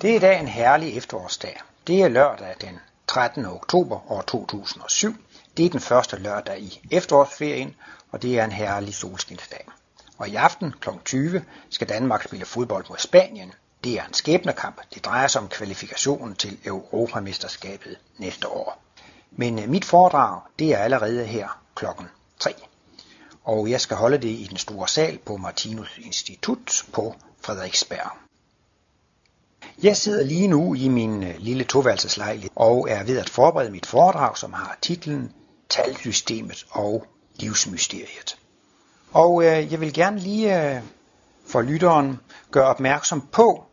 Det er i dag en herlig efterårsdag. Det er lørdag den 13. oktober år 2007. Det er den første lørdag i efterårsferien, og det er en herlig solskinsdag. Og i aften kl. 20 skal Danmark spille fodbold mod Spanien. Det er en skæbnekamp. Det drejer sig om kvalifikationen til Europamesterskabet næste år. Men øh, mit foredrag, det er allerede her klokken 3. Og jeg skal holde det i den store sal på Martinus Institut på Frederiksberg. Jeg sidder lige nu i min øh, lille toværelseslejlighed og er ved at forberede mit foredrag, som har titlen Talsystemet og livsmysteriet. Og øh, jeg vil gerne lige øh, for lytteren gøre opmærksom på,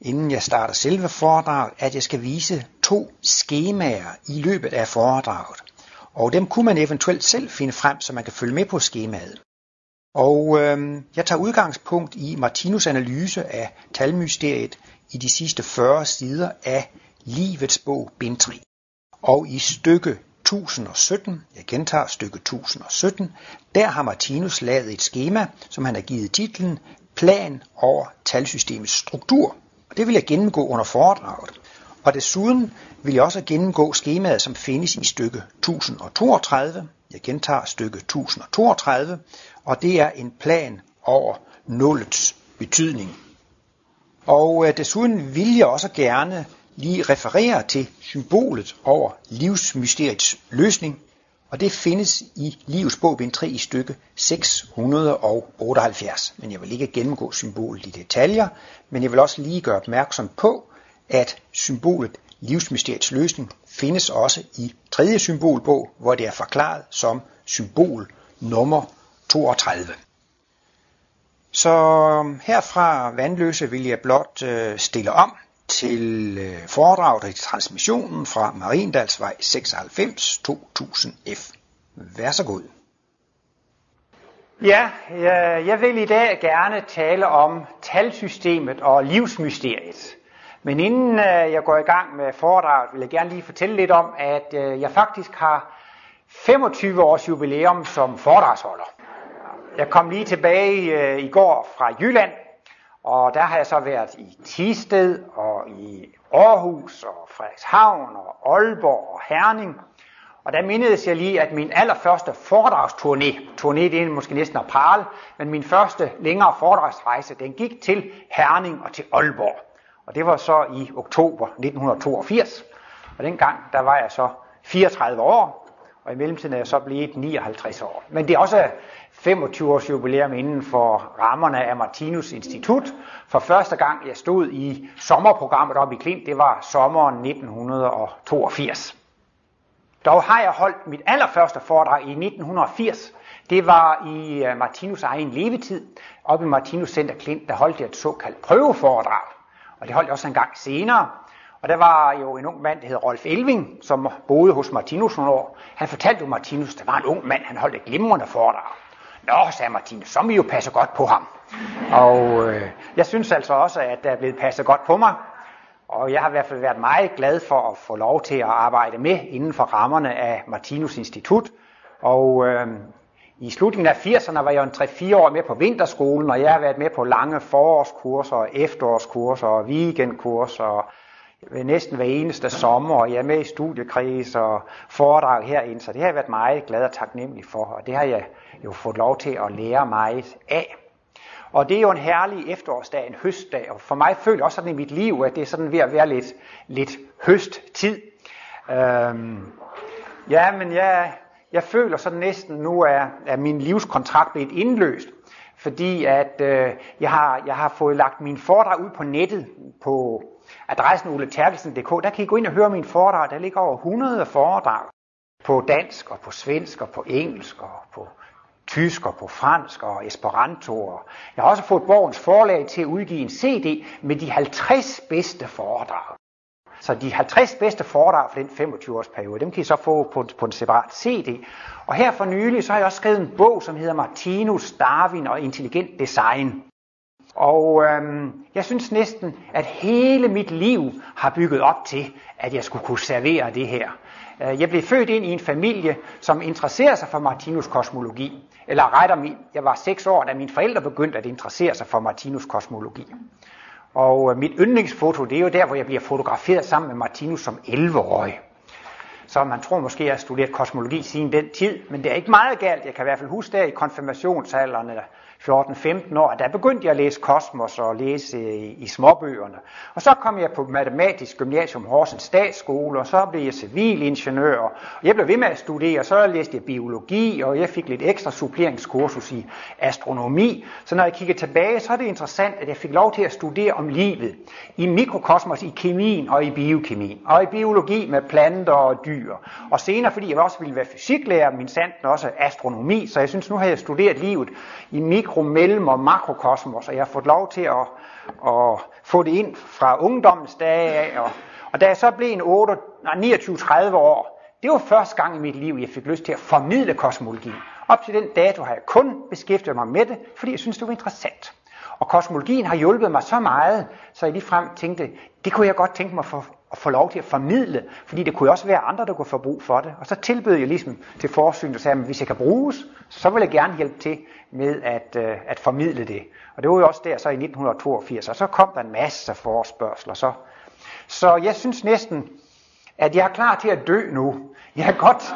inden jeg starter selve foredraget, at jeg skal vise to skemaer i løbet af foredraget. Og dem kunne man eventuelt selv finde frem, så man kan følge med på skemaet. Og øh, jeg tager udgangspunkt i Martinus analyse af talmysteriet i de sidste 40 sider af Livets bog, bind 3. Og i stykke 1017, jeg gentager stykke 1017, der har Martinus lavet et skema, som han har givet titlen Plan over talsystemets struktur. Og det vil jeg gennemgå under foredraget. Og desuden vil jeg også gennemgå skemaet, som findes i stykke 1032. Jeg gentager stykke 1032, og det er en plan over nullets betydning. Og øh, desuden vil jeg også gerne lige referere til symbolet over livsmysteriets løsning, og det findes i Livets bog, bind 3 i stykke 678. Men jeg vil ikke gennemgå symbolet i detaljer, men jeg vil også lige gøre opmærksom på, at symbolet livsmysteriets løsning findes også i tredje symbolbog, hvor det er forklaret som symbol nummer 32. Så øhm, herfra Vandløse vil jeg blot øh, stille om til øh, foredraget i transmissionen fra Mariendalsvej 96 2000 F. Vær så god. Ja, jeg vil i dag gerne tale om talsystemet og livsmysteriet. Men inden øh, jeg går i gang med foredraget, vil jeg gerne lige fortælle lidt om, at øh, jeg faktisk har 25 års jubilæum som foredragsholder. Jeg kom lige tilbage øh, i går fra Jylland, og der har jeg så været i Tisted og i Aarhus og Frederikshavn og Aalborg og Herning. Og der mindedes jeg lige, at min allerførste foredragsturné, turné det er måske næsten at prale, men min første længere foredragsrejse, den gik til Herning og til Aalborg. Og det var så i oktober 1982. Og dengang, der var jeg så 34 år, og i mellemtiden er jeg så blevet 59 år. Men det er også 25 års jubilæum inden for rammerne af Martinus Institut. For første gang jeg stod i sommerprogrammet op i Klint, det var sommeren 1982. Dog har jeg holdt mit allerførste foredrag i 1980. Det var i øh, Martinus egen levetid. Oppe i Martinus Center Klint, der holdt jeg et såkaldt prøveforedrag. Og det holdt jeg også en gang senere. Og der var jo en ung mand, der hed Rolf Elving, som boede hos Martinus nogle år. Han fortalte jo Martinus, der var en ung mand, han holdt et glimrende foredrag. Nå, sagde Martine, så må I jo passe godt på ham. Og øh, jeg synes altså også, at der er blevet passet godt på mig. Og jeg har i hvert fald været meget glad for at få lov til at arbejde med inden for rammerne af Martinus Institut. Og øh, i slutningen af 80'erne var jeg en 3-4 år med på vinterskolen, og jeg har været med på lange forårskurser, efterårskurser og weekendkurser, Øh, næsten hver eneste sommer, og jeg er med i studiekreds og foredrag herinde, så det har jeg været meget glad og taknemmelig for, og det har jeg jo fået lov til at lære meget af. Og det er jo en herlig efterårsdag, en høstdag, og for mig føler også sådan i mit liv, at det er sådan ved at være lidt, lidt høsttid. Øhm, ja, men jeg, jeg føler sådan næsten nu, er, at min livskontrakt blevet indløst, fordi at øh, jeg, har, jeg har fået lagt min foredrag ud på nettet på adressen oleterkelsen.dk. Der kan I gå ind og høre min foredrag. Der ligger over 100 foredrag på dansk og på svensk og på engelsk og på tysk og på fransk og esperanto. Jeg har også fået Borgens forlag til at udgive en CD med de 50 bedste foredrag. Så de 50 bedste foredrag for den 25-års periode, dem kan I så få på, på en separat CD. Og her for nylig, så har jeg også skrevet en bog, som hedder Martinus, Darwin og Intelligent Design. Og øhm, jeg synes næsten, at hele mit liv har bygget op til, at jeg skulle kunne servere det her. Øh, jeg blev født ind i en familie, som interesserer sig for Martinus kosmologi. Eller rettere, jeg var seks år, da mine forældre begyndte at interessere sig for Martinus kosmologi. Og øh, mit yndlingsfoto, det er jo der, hvor jeg bliver fotograferet sammen med Martinus som 11-årig. Så man tror måske, at jeg har studeret kosmologi siden den tid, men det er ikke meget galt. Jeg kan i hvert fald huske der i konfirmationsalderen, 14-15 år, der begyndte jeg at læse kosmos og læse i, i småbøgerne. Og så kom jeg på matematisk gymnasium Horsens Statsskole, og så blev jeg civilingeniør. Og jeg blev ved med at studere, og så læste jeg biologi, og jeg fik lidt ekstra suppleringskursus i astronomi. Så når jeg kigger tilbage, så er det interessant, at jeg fik lov til at studere om livet. I mikrokosmos, i kemien og i biokemien. Og i biologi med planter og dyr. Og senere, fordi jeg også ville være fysiklærer, min sanden også astronomi, så jeg synes, nu har jeg studeret livet i mikro mikromellem og makrokosmos, og jeg har fået lov til at, at få det ind fra ungdommens dage af. Og, og da jeg så blev en 29-30 år, det var første gang i mit liv, jeg fik lyst til at formidle kosmologi. Op til den dato har jeg kun beskæftiget mig med det, fordi jeg synes, det var interessant. Og kosmologien har hjulpet mig så meget, så jeg lige frem tænkte, det kunne jeg godt tænke mig for, at få lov til at formidle, fordi det kunne også være andre, der kunne få brug for det. Og så tilbød jeg ligesom til forsyn, og sagde, at hvis jeg kan bruges, så vil jeg gerne hjælpe til med at, øh, at formidle det. Og det var jo også der så i 1982, og så kom der en masse forspørgseler. Så, så jeg synes næsten, at jeg er klar til at dø nu. Jeg er godt,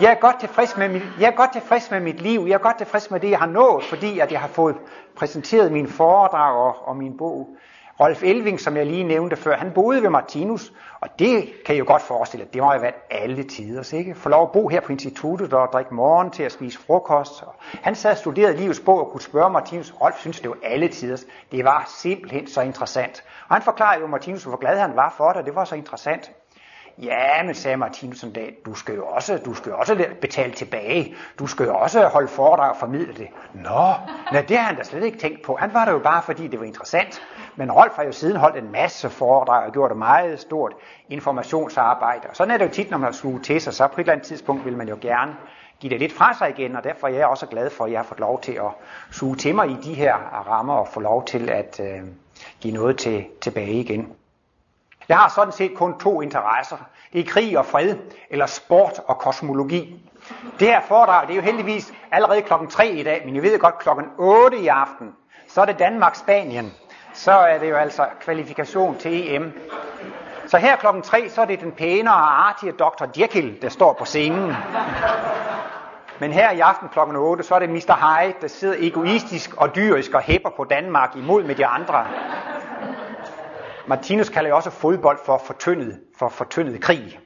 jeg er godt tilfreds med mit, jeg er godt tilfreds med mit liv. Jeg er godt tilfreds med det, jeg har nået, fordi at jeg har fået præsenteret min foredrag og, og min bog. Rolf Elving, som jeg lige nævnte før, han boede ved Martinus, og det kan jeg jo godt forestille, at det må have været alle tider. Ikke? For lov at bo her på instituttet og drikke morgen til at spise frokost. Og han sad og studerede livets bog og kunne spørge Martinus. Rolf synes, det var alle tider. Det var simpelthen så interessant. Og han forklarede jo Martinus, hvor glad han var for det, og det var så interessant. Ja, men sagde Martinus en dag, du skal jo også, du skal jo også betale tilbage. Du skal jo også holde foredrag og formidle det. Nå, nej, det har han da slet ikke tænkt på. Han var der jo bare, fordi det var interessant. Men Rolf har jo siden holdt en masse foredrag og gjort et meget stort informationsarbejde. Og sådan er det jo tit, når man har til sig, så på et eller andet tidspunkt vil man jo gerne give det lidt fra sig igen, og derfor er jeg også glad for, at jeg har fået lov til at suge til mig i de her rammer og få lov til at øh, give noget til, tilbage igen. Jeg har sådan set kun to interesser. Det er krig og fred, eller sport og kosmologi. Det her foredrag, det er jo heldigvis allerede klokken 3 i dag, men jeg ved godt klokken 8 i aften, så er det Danmark-Spanien. Så er det jo altså kvalifikation til EM. Så her klokken 3, så er det den pænere og artige Dr. Jekyll, der står på scenen. Men her i aften klokken 8, så er det Mr. Hyde, der sidder egoistisk og dyrisk og hæpper på Danmark imod med de andre. Martinus kalder jo også fodbold for fortyndet, for fortyndet krig.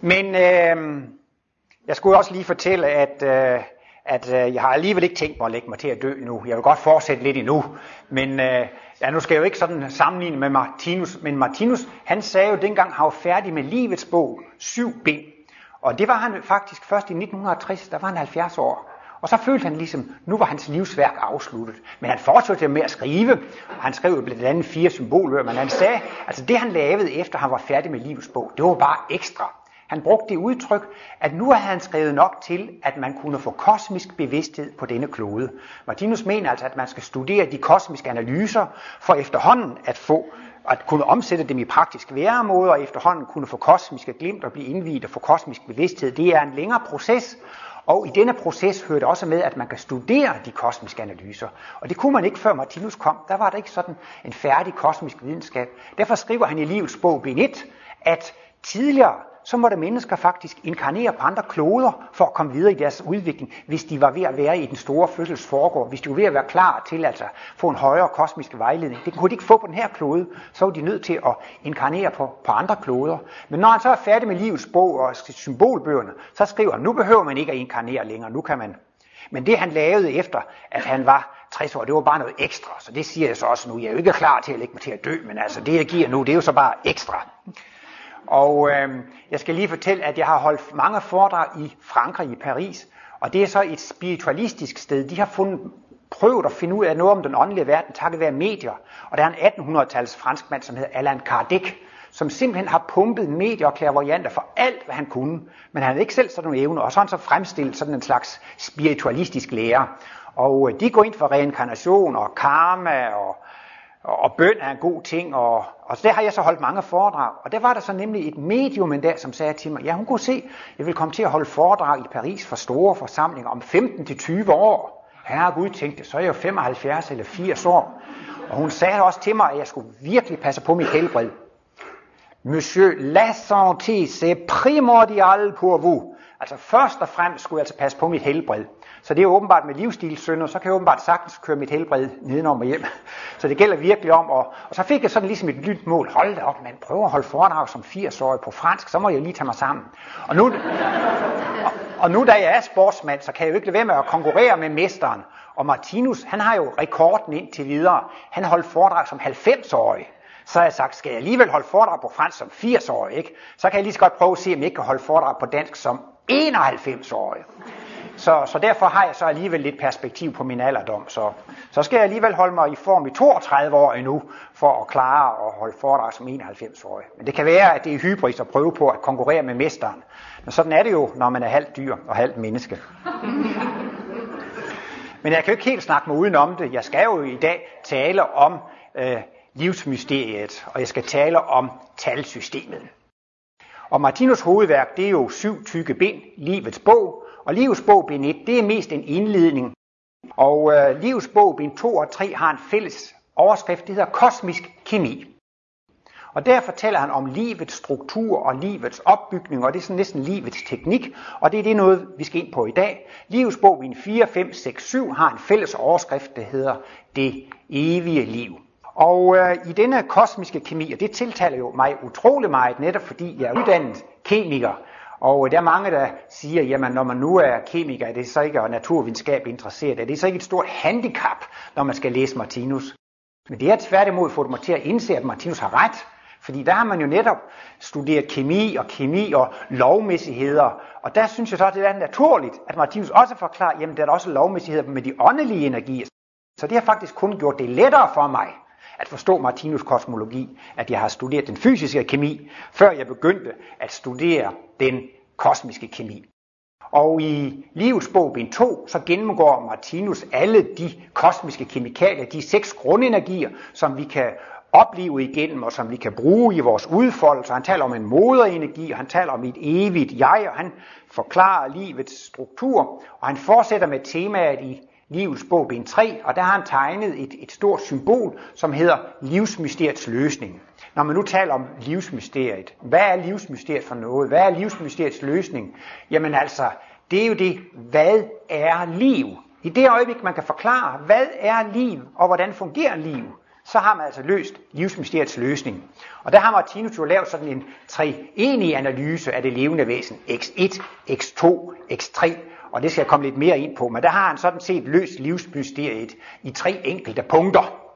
Men øh, jeg skulle også lige fortælle, at, øh, at øh, jeg har alligevel ikke tænkt mig at lægge mig til at dø nu. Jeg vil godt fortsætte lidt endnu. Men øh, ja, nu skal jeg jo ikke sådan sammenligne med Martinus. Men Martinus, han sagde jo dengang, han var færdig med livets bog, syv bind. Og det var han faktisk først i 1960, der var han 70 år. Og så følte han ligesom, nu var hans livsværk afsluttet. Men han fortsatte med at skrive, og han skrev blandt andet fire symboler, men han sagde, altså det han lavede efter han var færdig med livets bog, det var bare ekstra. Han brugte det udtryk, at nu havde han skrevet nok til, at man kunne få kosmisk bevidsthed på denne klode. Martinus mener altså, at man skal studere de kosmiske analyser, for efterhånden at få at kunne omsætte dem i praktisk væremåde, og efterhånden kunne få kosmiske glimt og blive indviet og få kosmisk bevidsthed. Det er en længere proces, og i denne proces hører det også med, at man kan studere de kosmiske analyser. Og det kunne man ikke før Martinus kom. Der var der ikke sådan en færdig kosmisk videnskab. Derfor skriver han i livets bog, bind 1, at tidligere så måtte mennesker faktisk inkarnere på andre kloder for at komme videre i deres udvikling, hvis de var ved at være i den store fødsels foregår, hvis de var ved at være klar til altså, få en højere kosmisk vejledning. Det kunne de ikke få på den her klode, så var de nødt til at inkarnere på, på andre kloder. Men når han så er færdig med livets bog og symbolbøgerne, så skriver han, nu behøver man ikke at inkarnere længere, nu kan man. Men det han lavede efter, at han var 60 år, det var bare noget ekstra, så det siger jeg så også nu. Jeg er jo ikke klar til at lægge mig til at dø, men altså det jeg giver nu, det er jo så bare ekstra. Og øh, jeg skal lige fortælle, at jeg har holdt mange foredrag i Frankrig, i Paris, og det er så et spiritualistisk sted. De har fundet, prøvet at finde ud af noget om den åndelige verden, takket være medier. Og der er en 1800-tals franskmand, som hedder Alain Kardec, som simpelthen har pumpet medier og klærvarianter for alt, hvad han kunne. Men han havde ikke selv sådan nogle evner, og så har han så fremstillet sådan en slags spiritualistisk lære. Og øh, de går ind for reinkarnation og karma og og bøn er en god ting, og, og der har jeg så holdt mange foredrag. Og der var der så nemlig et medium en dag, som sagde til mig, ja hun kunne se, jeg vil komme til at holde foredrag i Paris for store forsamlinger om 15-20 år. herre Gud tænkte, så er jeg jo 75 eller 80 år. Og hun sagde også til mig, at jeg skulle virkelig passe på mit helbred. Monsieur, la santé, c'est primordial pour vous. Altså først og fremmest skulle jeg altså passe på mit helbred. Så det er åbenbart med livsstilssynder, så kan jeg åbenbart sagtens køre mit helbred nedenom og hjem. Så det gælder virkelig om, og, og så fik jeg sådan ligesom et nyt mål. Hold da op, man prøver at holde foredrag som 80-årig på fransk, så må jeg lige tage mig sammen. Og nu, og, og nu da jeg er sportsmand, så kan jeg jo ikke lade være med at konkurrere med mesteren. Og Martinus, han har jo rekorden indtil videre. Han holdt foredrag som 90-årig. Så har jeg sagt, skal jeg alligevel holde foredrag på fransk som 80-årig, ikke? så kan jeg lige så godt prøve at se, om jeg ikke kan holde foredrag på dansk som 91-årig. Så, så derfor har jeg så alligevel lidt perspektiv på min alderdom. Så, så skal jeg alligevel holde mig i form i 32 år endnu, for at klare at holde foredrag som 91-årig. Men det kan være, at det er hybris at prøve på at konkurrere med mesteren. Men sådan er det jo, når man er halvt dyr og halvt menneske. Men jeg kan jo ikke helt snakke mig udenom det. Jeg skal jo i dag tale om øh, livsmysteriet, og jeg skal tale om talsystemet. Og Martinus hovedværk, det er jo syv tykke bind, livets bog, og livets bog bind 1, det er mest en indledning. Og øh, livets bog bind 2 og 3 har en fælles overskrift, det hedder kosmisk kemi. Og der fortæller han om livets struktur og livets opbygning, og det er sådan næsten livets teknik, og det er det noget, vi skal ind på i dag. Livets bog bind 4, 5, 6, 7 har en fælles overskrift, der hedder det evige liv. Og øh, i denne kosmiske kemi, og det tiltaler jo mig utrolig meget, netop fordi jeg er uddannet kemiker, og der er mange, der siger, jamen når man nu er kemiker, er det så ikke og naturvidenskab interesseret, er det så ikke et stort handicap, når man skal læse Martinus? Men det er tværtimod fået mig til at indse, at Martinus har ret. Fordi der har man jo netop studeret kemi og kemi og lovmæssigheder. Og der synes jeg så, at det er naturligt, at Martinus også forklarer, jamen der er også lovmæssigheder med de åndelige energier. Så det har faktisk kun gjort det lettere for mig at forstå Martinus kosmologi, at jeg har studeret den fysiske kemi, før jeg begyndte at studere den kosmiske kemi. Og i livets bog bind 2, så gennemgår Martinus alle de kosmiske kemikalier, de seks grundenergier, som vi kan opleve igennem, og som vi kan bruge i vores udfoldelse. Han taler om en moderenergi, og han taler om et evigt jeg, og han forklarer livets struktur, og han fortsætter med temaet i livets bog bind 3, og der har han tegnet et, et stort symbol, som hedder livsmysteriets løsning. Når man nu taler om livsmysteriet, hvad er livsmysteriet for noget? Hvad er livsmysteriets løsning? Jamen altså, det er jo det, hvad er liv? I det øjeblik, man kan forklare, hvad er liv, og hvordan fungerer liv, så har man altså løst livsmysteriets løsning. Og der har Martinus jo lavet sådan en treenig analyse af det levende væsen. X1, X2, X3 og det skal jeg komme lidt mere ind på, men der har han sådan set løst livsmysteriet i tre enkelte punkter.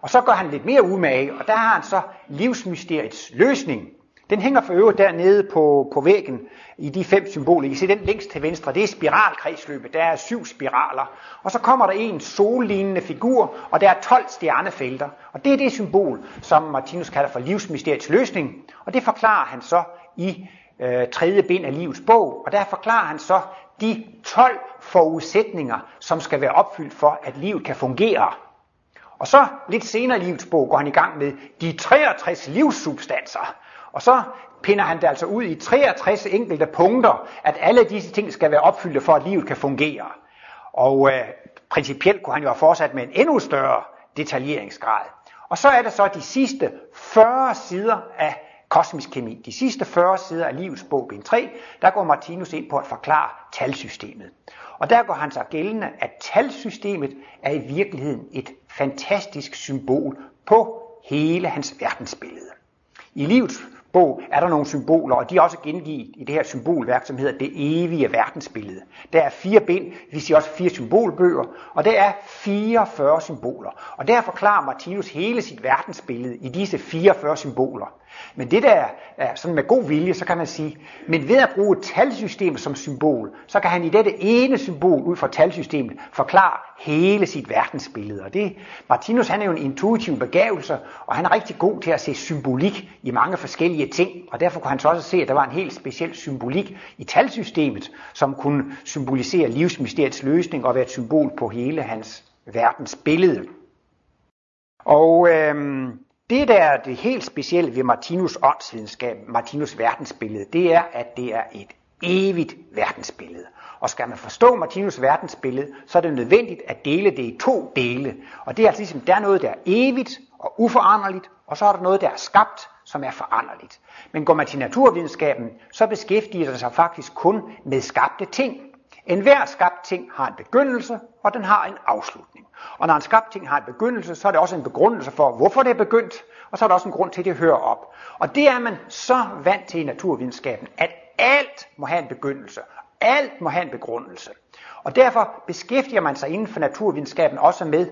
Og så går han lidt mere umage, og der har han så livsmysteriets løsning. Den hænger for øvrigt dernede på, på væggen i de fem symboler. I kan se den længst til venstre, det er spiralkredsløbet. Der er syv spiraler. Og så kommer der en sollignende figur, og der er 12 stjernefelter. Og det er det symbol, som Martinus kalder for livsmysteriets løsning. Og det forklarer han så i øh, tredje bind af livets bog. Og der forklarer han så de 12 forudsætninger, som skal være opfyldt for, at livet kan fungere. Og så lidt senere i livets bog går han i gang med de 63 livssubstanser. Og så pinder han det altså ud i 63 enkelte punkter, at alle disse ting skal være opfyldte for, at livet kan fungere. Og øh, principielt kunne han jo have fortsat med en endnu større detaljeringsgrad. Og så er der så de sidste 40 sider af kosmisk kemi. De sidste 40 sider af livets bog, bind 3, der går Martinus ind på at forklare talsystemet. Og der går han så gældende, at talsystemet er i virkeligheden et fantastisk symbol på hele hans verdensbillede. I livets bog er der nogle symboler, og de er også gengivet i det her symbolværk, som hedder Det evige verdensbillede. Der er fire bind, vi siger også fire symbolbøger, og der er 44 symboler. Og der forklarer Martinus hele sit verdensbillede i disse 44 symboler. Men det der er sådan med god vilje, så kan man sige, men ved at bruge et talsystem som symbol, så kan han i dette ene symbol ud fra talsystemet forklare hele sit verdensbillede. Og det, Martinus han er jo en intuitiv begavelse, og han er rigtig god til at se symbolik i mange forskellige ting. Og derfor kunne han så også se, at der var en helt speciel symbolik i talsystemet, som kunne symbolisere livsmysteriets løsning og være et symbol på hele hans verdensbillede. Og øhm, det, der er det helt specielle ved Martinus åndsvidenskab, Martinus verdensbillede, det er, at det er et evigt verdensbillede. Og skal man forstå Martinus verdensbillede, så er det nødvendigt at dele det i to dele. Og det er altså ligesom, der er noget, der er evigt og uforanderligt, og så er der noget, der er skabt, som er foranderligt. Men går man til naturvidenskaben, så beskæftiger det sig faktisk kun med skabte ting. En hver skabt ting har en begyndelse, og den har en afslutning. Og når en skabt ting har en begyndelse, så er det også en begrundelse for, hvorfor det er begyndt, og så er der også en grund til, at det hører op. Og det er man så vant til i naturvidenskaben, at alt må have en begyndelse, alt må have en begrundelse. Og derfor beskæftiger man sig inden for naturvidenskaben også med,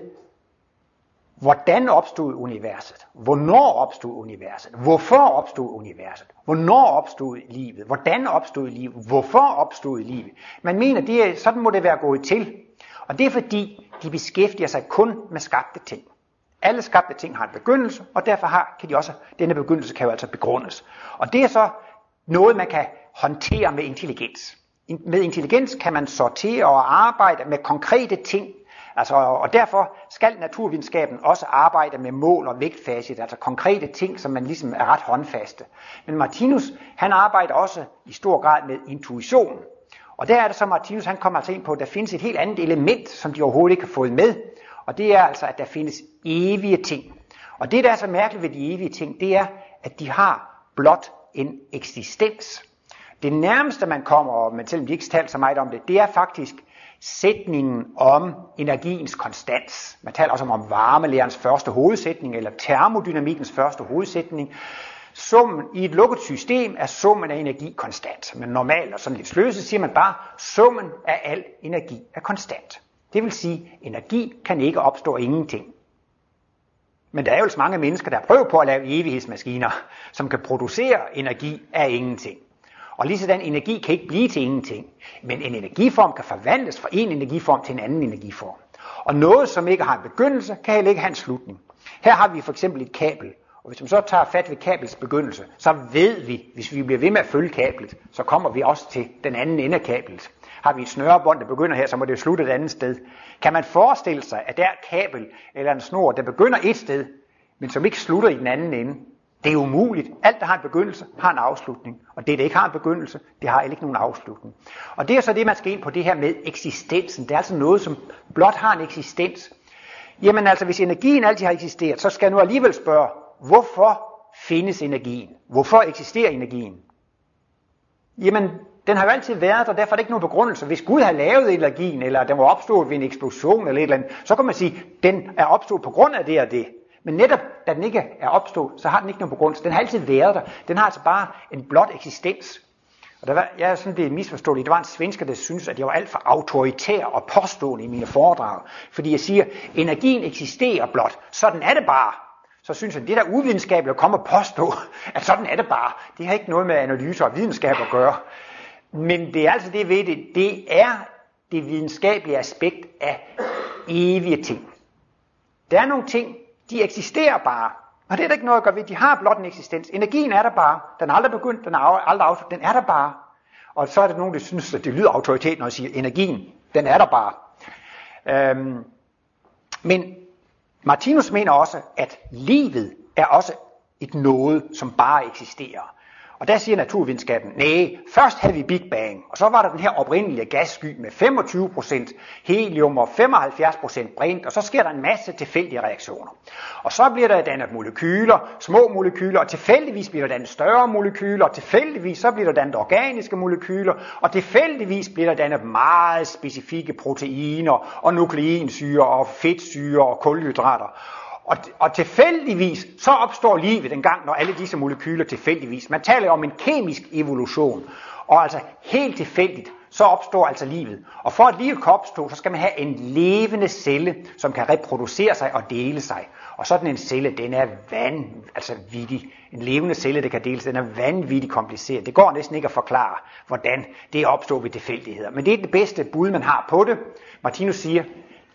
hvordan opstod universet? Hvornår opstod universet? Hvorfor opstod universet? Hvornår opstod livet? Hvordan opstod livet? Hvorfor opstod livet? Man mener, det er, sådan må det være gået til. Og det er fordi, de beskæftiger sig kun med skabte ting. Alle skabte ting har en begyndelse, og derfor har, kan de også, denne begyndelse kan jo altså begrundes. Og det er så noget, man kan håndtere med intelligens. Med intelligens kan man sortere og arbejde med konkrete ting, Altså, og derfor skal naturvidenskaben også arbejde med mål og vægtfacit, altså konkrete ting, som man ligesom er ret håndfaste. Men Martinus, han arbejder også i stor grad med intuition. Og der er det så, Martinus han kommer altså ind på, at der findes et helt andet element, som de overhovedet ikke har fået med. Og det er altså, at der findes evige ting. Og det, der er så mærkeligt ved de evige ting, det er, at de har blot en eksistens. Det nærmeste, man kommer, men selvom de ikke taler så meget om det, det er faktisk sætningen om energiens konstans. Man taler også om varmelærens første hovedsætning, eller termodynamikkens første hovedsætning. Summen i et lukket system er summen af energi konstant. Men normalt og sådan lidt sløset siger man bare, summen af al energi er konstant. Det vil sige, energi kan ikke opstå af ingenting. Men der er jo så mange mennesker, der prøver på at lave evighedsmaskiner, som kan producere energi af ingenting. Og lige sådan energi kan ikke blive til ingenting. Men en energiform kan forvandles fra en energiform til en anden energiform. Og noget, som ikke har en begyndelse, kan heller ikke have en slutning. Her har vi for eksempel et kabel. Og hvis man så tager fat ved kabels begyndelse, så ved vi, hvis vi bliver ved med at følge kablet, så kommer vi også til den anden ende af kablet. Har vi et snørebånd, der begynder her, så må det jo slutte et andet sted. Kan man forestille sig, at der er et kabel eller en snor, der begynder et sted, men som ikke slutter i den anden ende, det er umuligt. Alt, der har en begyndelse, har en afslutning. Og det, der ikke har en begyndelse, det har ikke nogen afslutning. Og det er så det, man skal ind på det her med eksistensen. Det er altså noget, som blot har en eksistens. Jamen altså, hvis energien altid har eksisteret, så skal jeg nu alligevel spørge, hvorfor findes energien? Hvorfor eksisterer energien? Jamen, den har jo altid været der, derfor er det ikke nogen begrundelse. Hvis Gud har lavet energien, eller den var opstået ved en eksplosion eller et eller andet, så kan man sige, den er opstået på grund af det og det. Men netop da den ikke er opstået, så har den ikke nogen begrundelse. Den har altid været der. Den har altså bare en blot eksistens. Og der var, jeg er sådan blevet misforståelig. Der var en svensker, der synes, at jeg var alt for autoritær og påstående i mine foredrag. Fordi jeg siger, energien eksisterer blot. Sådan er det bare. Så synes han, det der uvidenskabeligt at komme og påstå, at sådan er det bare. Det har ikke noget med analyse og videnskab at gøre. Men det er altså det ved det. Det er det videnskabelige aspekt af evige ting. Der er nogle ting, de eksisterer bare. Og det er der ikke noget at gøre ved. De har blot en eksistens. Energien er der bare. Den er aldrig begyndt, den er aldrig afsluttet. Den er der bare. Og så er der nogen, der synes, at det lyder autoritet, når jeg siger, energien, den er der bare. Øhm, men Martinus mener også, at livet er også et noget, som bare eksisterer. Og der siger naturvidenskaben, nej, først havde vi Big Bang, og så var der den her oprindelige gassky med 25% helium og 75% brint, og så sker der en masse tilfældige reaktioner. Og så bliver der dannet molekyler, små molekyler, og tilfældigvis bliver der dannet større molekyler, og tilfældigvis så bliver der dannet organiske molekyler, og tilfældigvis bliver der dannet meget specifikke proteiner, og nukleinsyre, og fedtsyre, og kulhydrater. Og, og tilfældigvis, så opstår livet en gang, når alle disse molekyler tilfældigvis. Man taler om en kemisk evolution. Og altså helt tilfældigt, så opstår altså livet. Og for at livet kan opstå, så skal man have en levende celle, som kan reproducere sig og dele sig. Og sådan en celle, den er van, altså vittig. En levende celle, der kan deles, den er vanvittigt kompliceret. Det går næsten ikke at forklare, hvordan det opstår ved tilfældigheder. Men det er det bedste bud, man har på det. Martinus siger,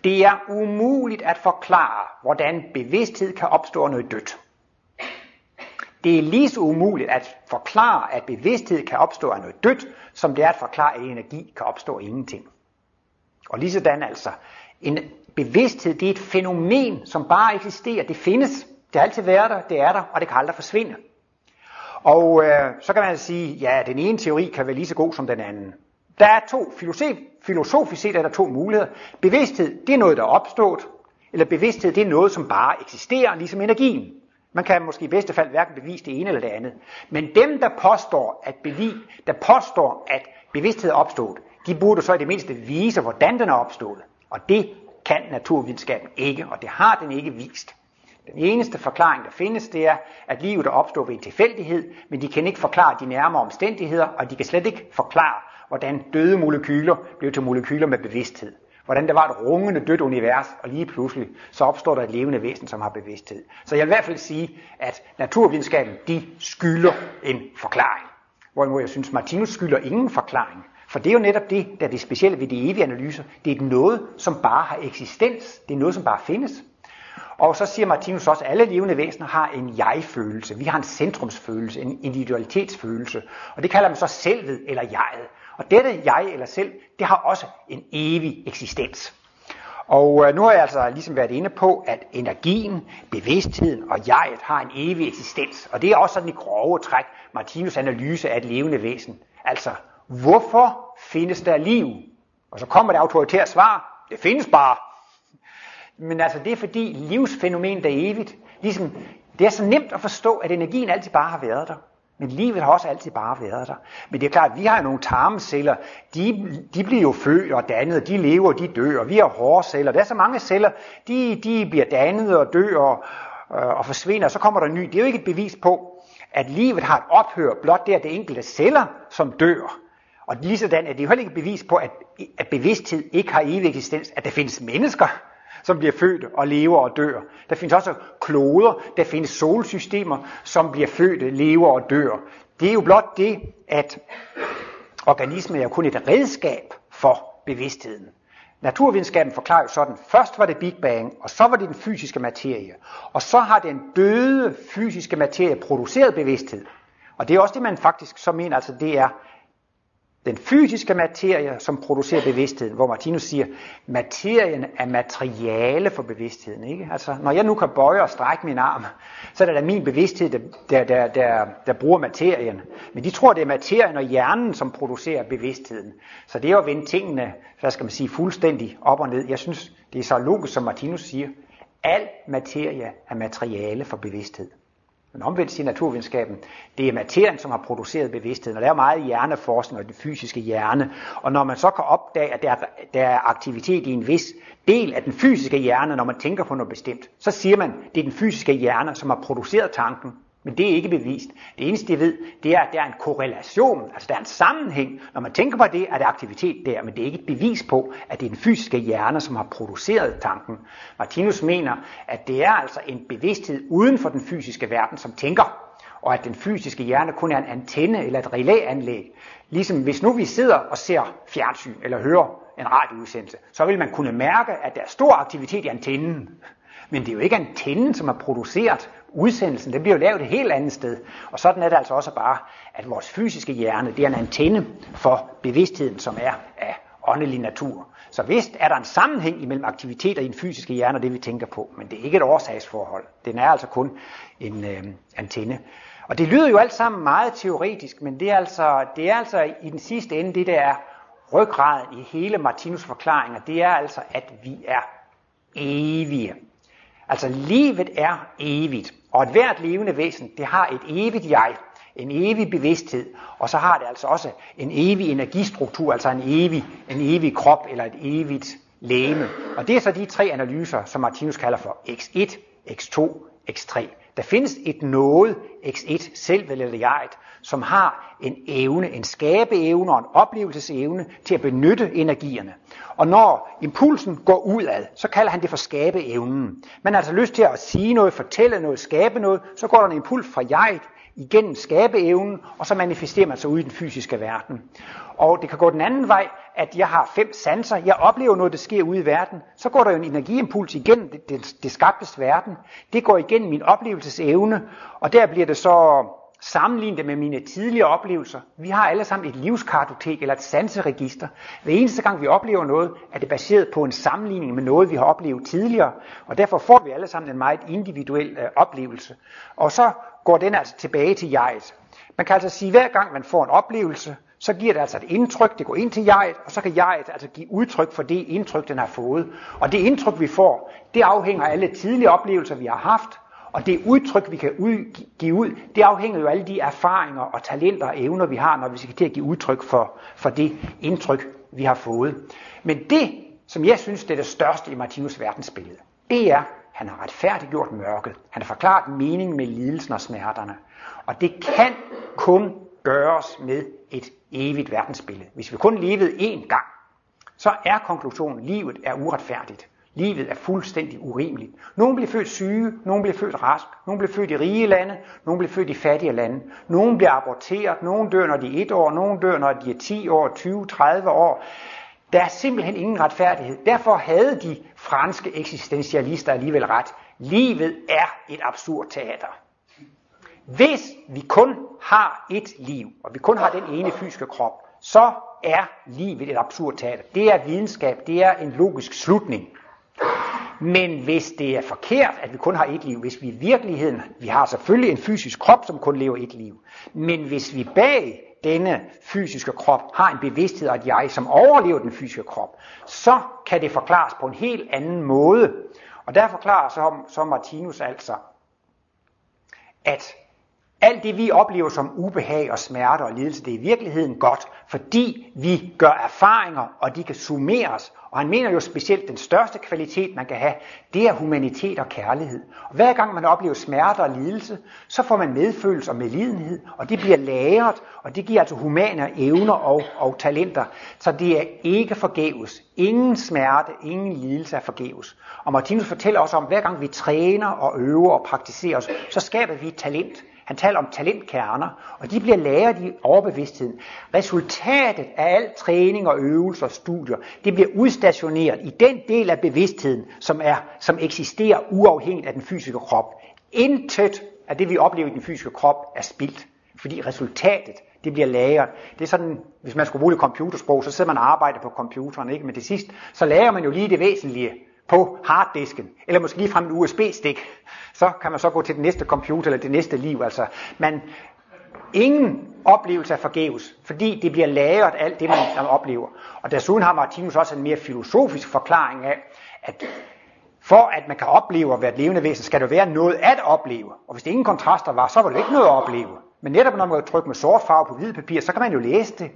det er umuligt at forklare, hvordan bevidsthed kan opstå noget dødt. Det er lige så umuligt at forklare, at bevidsthed kan opstå af noget dødt, som det er at forklare, at energi kan opstå af ingenting. Og lige sådan altså, en bevidsthed, det er et fænomen, som bare eksisterer. Det findes, det har altid været der, det er der, og det kan aldrig forsvinde. Og øh, så kan man altså sige, ja, den ene teori kan være lige så god som den anden. Der er to, filosofisk set er der to muligheder. Bevidsthed, det er noget, der er opstået, eller bevidsthed, det er noget, som bare eksisterer, ligesom energien. Man kan måske i bedste fald hverken bevise det ene eller det andet. Men dem, der påstår, at, bevis, der påstår, at bevidsthed er opstået, de burde så i det mindste vise, hvordan den er opstået. Og det kan naturvidenskaben ikke, og det har den ikke vist. Den eneste forklaring, der findes, det er, at livet er opstået ved en tilfældighed, men de kan ikke forklare de nærmere omstændigheder, og de kan slet ikke forklare, hvordan døde molekyler blev til molekyler med bevidsthed. Hvordan der var et rungende dødt univers, og lige pludselig så opstår der et levende væsen, som har bevidsthed. Så jeg vil i hvert fald sige, at naturvidenskaben, de skylder en forklaring. Hvorimod jeg synes, Martinus skylder ingen forklaring. For det er jo netop det, der er det specielle ved de evige analyser. Det er noget, som bare har eksistens. Det er noget, som bare findes. Og så siger Martinus også, at alle levende væsener har en jeg-følelse. Vi har en centrumsfølelse, en individualitetsfølelse. Og det kalder man så selvet eller jeget. Og dette jeg eller selv, det har også en evig eksistens. Og øh, nu har jeg altså ligesom været inde på, at energien, bevidstheden og jeget har en evig eksistens. Og det er også sådan i grove træk Martinus analyse af et levende væsen. Altså, hvorfor findes der liv? Og så kommer det autoritære svar, det findes bare. Men altså, det er fordi livsfænomenet er evigt. Ligesom, det er så nemt at forstå, at energien altid bare har været der. Men livet har også altid bare været der. Men det er klart, at vi har nogle tarmceller, de, de bliver jo født og dannet, de lever, de dør, og vi har hårceller. Der er så mange celler, de, de bliver dannet og dør og, øh, og forsvinder, og så kommer der ny. Det er jo ikke et bevis på, at livet har et ophør, blot det er det enkelte celler, som dør. Og lige sådan er det jo heller ikke et bevis på, at, at bevidsthed ikke har evig eksistens, at der findes mennesker, som bliver født og lever og dør. Der findes også kloder, der findes solsystemer, som bliver født, lever og dør. Det er jo blot det, at organismen er kun et redskab for bevidstheden. Naturvidenskaben forklarer jo sådan, først var det Big Bang, og så var det den fysiske materie. Og så har den døde fysiske materie produceret bevidsthed. Og det er også det, man faktisk så mener, altså det er den fysiske materie, som producerer bevidstheden, hvor Martinus siger, materien er materiale for bevidstheden. Ikke? Altså, når jeg nu kan bøje og strække min arm, så er det da min bevidsthed, der, der, der, der, der bruger materien. Men de tror, det er materien og hjernen, som producerer bevidstheden. Så det er at vende tingene, hvad skal man sige, fuldstændig op og ned. Jeg synes, det er så logisk, som Martinus siger. Al materie er materiale for bevidsthed. Men omvendt siger naturvidenskaben, det er materien, som har produceret bevidstheden, og der er meget hjerneforskning og den fysiske hjerne. Og når man så kan opdage, at der er, der er aktivitet i en vis del af den fysiske hjerne, når man tænker på noget bestemt, så siger man, det er den fysiske hjerne, som har produceret tanken, men det er ikke bevist. Det eneste, de ved, det er, at der er en korrelation, altså der er en sammenhæng. Når man tænker på det, er der aktivitet der, men det er ikke et bevis på, at det er den fysiske hjerne, som har produceret tanken. Martinus mener, at det er altså en bevidsthed uden for den fysiske verden, som tænker, og at den fysiske hjerne kun er en antenne eller et relæanlæg. Ligesom hvis nu vi sidder og ser fjernsyn eller hører en radioudsendelse, så vil man kunne mærke, at der er stor aktivitet i antennen. Men det er jo ikke antennen, som har produceret udsendelsen. Den bliver jo lavet et helt andet sted. Og sådan er det altså også bare, at vores fysiske hjerne, det er en antenne for bevidstheden, som er af åndelig natur. Så vist er der en sammenhæng imellem aktiviteter i den fysiske hjerne og det, vi tænker på, men det er ikke et årsagsforhold. Den er altså kun en øh, antenne. Og det lyder jo alt sammen meget teoretisk, men det er, altså, det er altså i den sidste ende det, der er ryggraden i hele Martinus forklaringer. Det er altså, at vi er evige. Altså livet er evigt, og et hvert levende væsen, det har et evigt jeg, en evig bevidsthed, og så har det altså også en evig energistruktur, altså en evig, en evig krop eller et evigt læme. Og det er så de tre analyser, som Martinus kalder for X1, X2, X3. Der findes et noget, X1, selv eller jeg, som har en evne, en skabeevne og en oplevelsesevne til at benytte energierne. Og når impulsen går udad, så kalder han det for skabeevnen. Man har altså lyst til at sige noget, fortælle noget, skabe noget, så går der en impuls fra jeg igennem skabeevnen, og så manifesterer man sig ud i den fysiske verden. Og det kan gå den anden vej, at jeg har fem sanser, jeg oplever noget, der sker ude i verden, så går der jo en energiimpuls igennem det, det, det skabtes verden. Det går igennem min oplevelsesevne, og der bliver det så Sammenlign det med mine tidligere oplevelser. Vi har alle sammen et livskartotek eller et sanseregister. Hver eneste gang vi oplever noget, er det baseret på en sammenligning med noget, vi har oplevet tidligere. Og derfor får vi alle sammen en meget individuel øh, oplevelse. Og så går den altså tilbage til jeget. Man kan altså sige, at hver gang man får en oplevelse, så giver det altså et indtryk, det går ind til jeget, og så kan jeget altså give udtryk for det indtryk, den har fået. Og det indtryk, vi får, det afhænger af alle tidlige oplevelser, vi har haft, og det udtryk, vi kan give ud, det afhænger jo af alle de erfaringer og talenter og evner, vi har, når vi skal til at give udtryk for, for det indtryk, vi har fået. Men det, som jeg synes, det er det største i Martinus verdensbillede, det er, han har retfærdiggjort mørket. Han har forklaret meningen med lidelsen og smerterne. Og det kan kun gøres med et evigt verdensbillede. Hvis vi kun levede én gang, så er konklusionen, at livet er uretfærdigt. Livet er fuldstændig urimeligt. Nogle bliver født syge, nogle bliver født rask, nogle bliver født i rige lande, nogle bliver født i fattige lande. Nogle bliver aborteret, nogle dør, når de er et år, nogle dør, når de er 10 år, 20, 30 år. Der er simpelthen ingen retfærdighed. Derfor havde de franske eksistentialister alligevel ret. Livet er et absurd teater. Hvis vi kun har et liv, og vi kun har den ene fysiske krop, så er livet et absurd teater. Det er videnskab, det er en logisk slutning. Men hvis det er forkert, at vi kun har et liv, hvis vi i virkeligheden, vi har selvfølgelig en fysisk krop, som kun lever et liv, men hvis vi bag denne fysiske krop har en bevidsthed og et jeg, som overlever den fysiske krop, så kan det forklares på en helt anden måde. Og der forklarer så, så Martinus altså, at alt det vi oplever som ubehag og smerte og lidelse, det er i virkeligheden godt, fordi vi gør erfaringer, og de kan summeres. Og han mener jo specielt, den største kvalitet, man kan have, det er humanitet og kærlighed. Og hver gang man oplever smerte og lidelse, så får man medfølelse og medlidenhed, og det bliver lagret, og det giver altså humane evner og, og talenter. Så det er ikke forgæves. Ingen smerte, ingen lidelse er forgæves. Og Martinus fortæller også om, at hver gang vi træner og øver og praktiserer os, så skaber vi et talent. Han taler om talentkerner, og de bliver lagret i overbevidstheden. Resultatet af al træning og øvelser og studier, det bliver udstationeret i den del af bevidstheden, som, er, som eksisterer uafhængigt af den fysiske krop. Intet af det, vi oplever i den fysiske krop, er spildt, fordi resultatet, det bliver lagret. Det er sådan, hvis man skulle bruge et computersprog, så sidder man og arbejder på computeren, ikke? men til sidst, så lærer man jo lige det væsentlige på harddisken, eller måske ligefrem en USB-stik, så kan man så gå til den næste computer eller det næste liv. Altså, man, ingen oplevelse er forgæves, fordi det bliver lagret alt det, man oplever. Og desuden har Martinus også en mere filosofisk forklaring af, at for at man kan opleve at være et levende væsen, skal der være noget at opleve. Og hvis det ingen kontraster var, så var det ikke noget at opleve. Men netop når man trykker med sort farve på hvidt papir, så kan man jo læse det.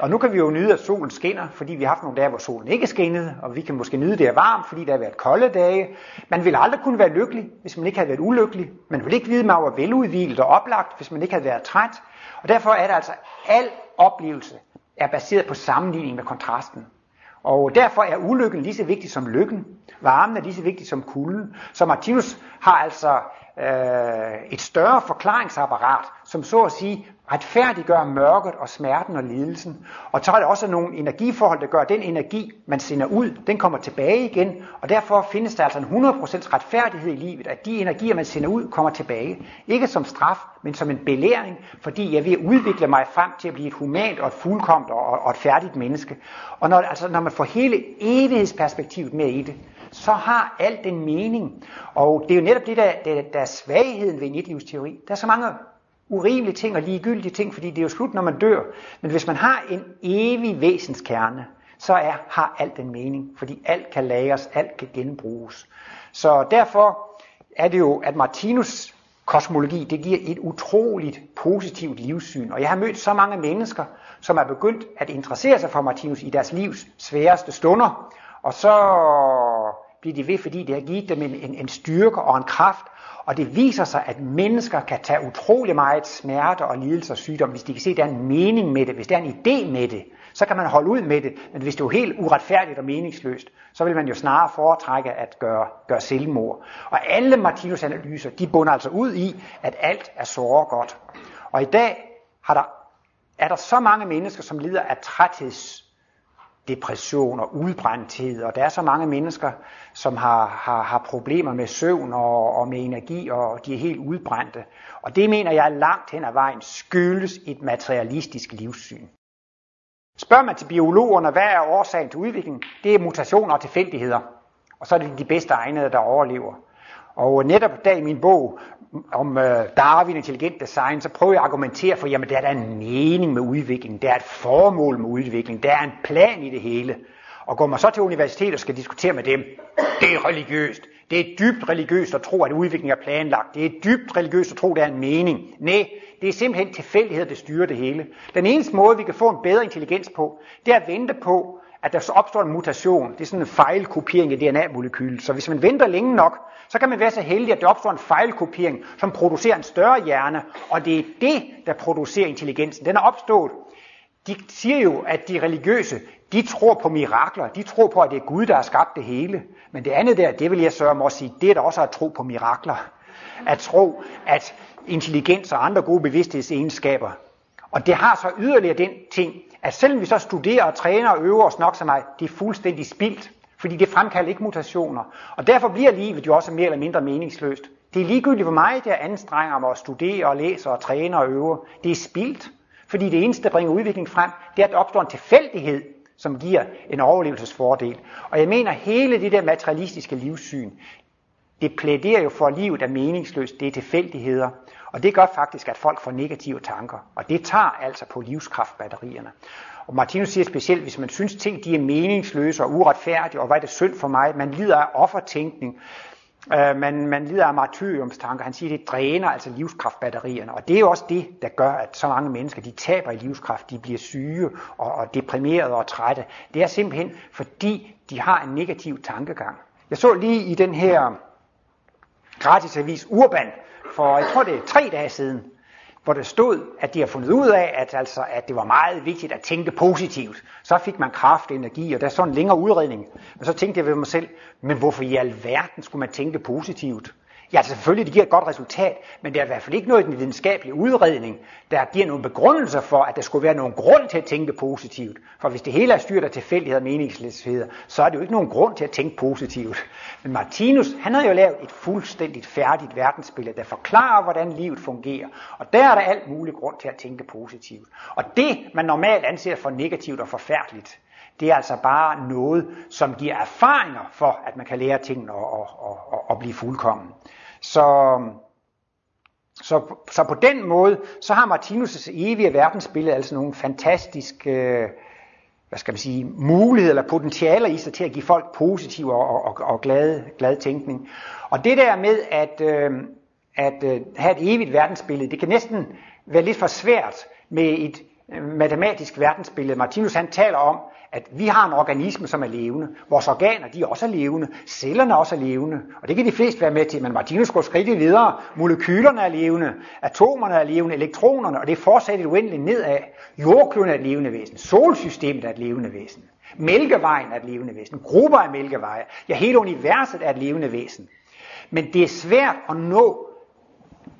Og nu kan vi jo nyde, at solen skinner, fordi vi har haft nogle dage, hvor solen ikke skinnede, og vi kan måske nyde, at det er varmt, fordi der har været kolde dage. Man ville aldrig kunne være lykkelig, hvis man ikke havde været ulykkelig. Man ville ikke vide, at man var veludvilet og oplagt, hvis man ikke havde været træt. Og derfor er det altså, al oplevelse er baseret på sammenligning med kontrasten. Og derfor er ulykken lige så vigtig som lykken. Varmen er lige så vigtig som kulden. Så Martinus har altså øh, et større forklaringsapparat, som så at sige retfærdiggør mørket og smerten og lidelsen. Og så er der også nogle energiforhold, der gør, at den energi, man sender ud, den kommer tilbage igen. Og derfor findes der altså en 100% retfærdighed i livet, at de energier, man sender ud, kommer tilbage. Ikke som straf, men som en belæring, fordi jeg vil udvikle mig frem til at blive et humant og et fuldkomt og, og et færdigt menneske. Og når, altså, når man får hele evighedsperspektivet med i det, så har alt en mening. Og det er jo netop det, der, der, der er svagheden ved en etlivsteori. Der er så mange urimelige ting og ligegyldige ting, fordi det er jo slut, når man dør. Men hvis man har en evig væsenskerne, så er, har alt en mening, fordi alt kan lagres, alt kan genbruges. Så derfor er det jo, at Martinus kosmologi, det giver et utroligt positivt livssyn. Og jeg har mødt så mange mennesker, som er begyndt at interessere sig for Martinus i deres livs sværeste stunder. Og så bliver de ved, fordi det har givet dem en, en, en styrke og en kraft. Og det viser sig, at mennesker kan tage utrolig meget smerte og lidelse og sygdom, hvis de kan se, at der er en mening med det, hvis der er en idé med det, så kan man holde ud med det. Men hvis det er helt uretfærdigt og meningsløst, så vil man jo snarere foretrække at gøre, gøre selvmord. Og alle Martinus analyser, de bunder altså ud i, at alt er såre godt. Og i dag har der, er der så mange mennesker, som lider af trætheds depression og udbrændthed, og der er så mange mennesker, som har, har, har problemer med søvn og, og med energi, og de er helt udbrændte. Og det mener jeg langt hen ad vejen skyldes et materialistisk livssyn. Spørger man til biologerne, hvad er årsagen til udviklingen? Det er mutationer og tilfældigheder. Og så er det de bedste egnede, der overlever. Og netop der i min bog om øh, Darwin intelligent design, så prøver jeg at argumentere for, jamen der er der en mening med udvikling, der er et formål med udvikling, der er en plan i det hele. Og går man så til universitetet og skal diskutere med dem, det er religiøst. Det er dybt religiøst at tro, at udviklingen er planlagt. Det er dybt religiøst at tro, at der er en mening. Nej, det er simpelthen tilfældighed, der styrer det hele. Den eneste måde, vi kan få en bedre intelligens på, det er at vente på, at der så opstår en mutation. Det er sådan en fejlkopiering i DNA-molekylet. Så hvis man venter længe nok, så kan man være så heldig, at der opstår en fejlkopiering, som producerer en større hjerne, og det er det, der producerer intelligensen. Den er opstået. De siger jo, at de religiøse, de tror på mirakler. De tror på, at det er Gud, der har skabt det hele. Men det andet der, det vil jeg sørge om at sige, det er der også at tro på mirakler. At tro, at intelligens og andre gode bevidsthedsegenskaber. Og det har så yderligere den ting, at selvom vi så studerer og træner og øver os nok så meget, det er fuldstændig spildt, fordi det fremkalder ikke mutationer. Og derfor bliver livet jo også mere eller mindre meningsløst. Det er ligegyldigt for mig, der anstrenger mig at studere og læse og træne og øve. Det er spildt, fordi det eneste, der bringer udvikling frem, det er, at der opstår en tilfældighed, som giver en overlevelsesfordel. Og jeg mener, hele det der materialistiske livssyn, det plæderer jo for, at livet er meningsløst, det er tilfældigheder. Og det gør faktisk, at folk får negative tanker. Og det tager altså på livskraftbatterierne. Og Martinus siger specielt, hvis man synes ting de er meningsløse og uretfærdige, og hvad er det synd for mig, man lider af offertænkning, øh, man, man lider af martyriumstanker, han siger, det dræner altså livskraftbatterierne. Og det er jo også det, der gør, at så mange mennesker, de taber i livskraft, de bliver syge og, og deprimerede og trætte. Det er simpelthen, fordi de har en negativ tankegang. Jeg så lige i den her øh, gratisavis Urban, for jeg tror det er tre dage siden, hvor der stod, at de har fundet ud af, at, altså, at det var meget vigtigt at tænke positivt. Så fik man kraft, energi, og der er sådan en længere udredning. Og så tænkte jeg ved mig selv, men hvorfor i alverden skulle man tænke positivt? Ja, selvfølgelig, det giver et godt resultat, men det er i hvert fald ikke noget i den videnskabelige udredning, der giver nogle begrundelser for, at der skulle være nogen grund til at tænke positivt. For hvis det hele er styrt af tilfældighed og meningsløshed, så er det jo ikke nogen grund til at tænke positivt. Men Martinus, han har jo lavet et fuldstændigt færdigt verdensbillede, der forklarer, hvordan livet fungerer. Og der er der alt mulig grund til at tænke positivt. Og det, man normalt anser for negativt og forfærdeligt, det er altså bare noget, som giver erfaringer for, at man kan lære tingene og, og, og, og blive fuldkommen. Så, så, så på den måde, så har Martinus' evige verdensbillede altså nogle fantastiske øh, hvad skal man sige, muligheder eller potentialer i sig til at give folk positiv og, og, og og glad, glad tænkning. Og det der med at, øh, at øh, have et evigt verdensbillede, det kan næsten være lidt for svært med et matematisk verdensbillede. Martinus han taler om, at vi har en organisme, som er levende. Vores organer, de er også levende. Cellerne er også levende. Og det kan de fleste være med til, men Martinus går skridtet videre. Molekylerne er levende, atomerne er levende, elektronerne, og det fortsætter uendeligt nedad. Jordkloden er et levende væsen. Solsystemet er et levende væsen. Mælkevejen er et levende væsen. Grupper af mælkeveje. Ja, hele universet er et levende væsen. Men det er svært at nå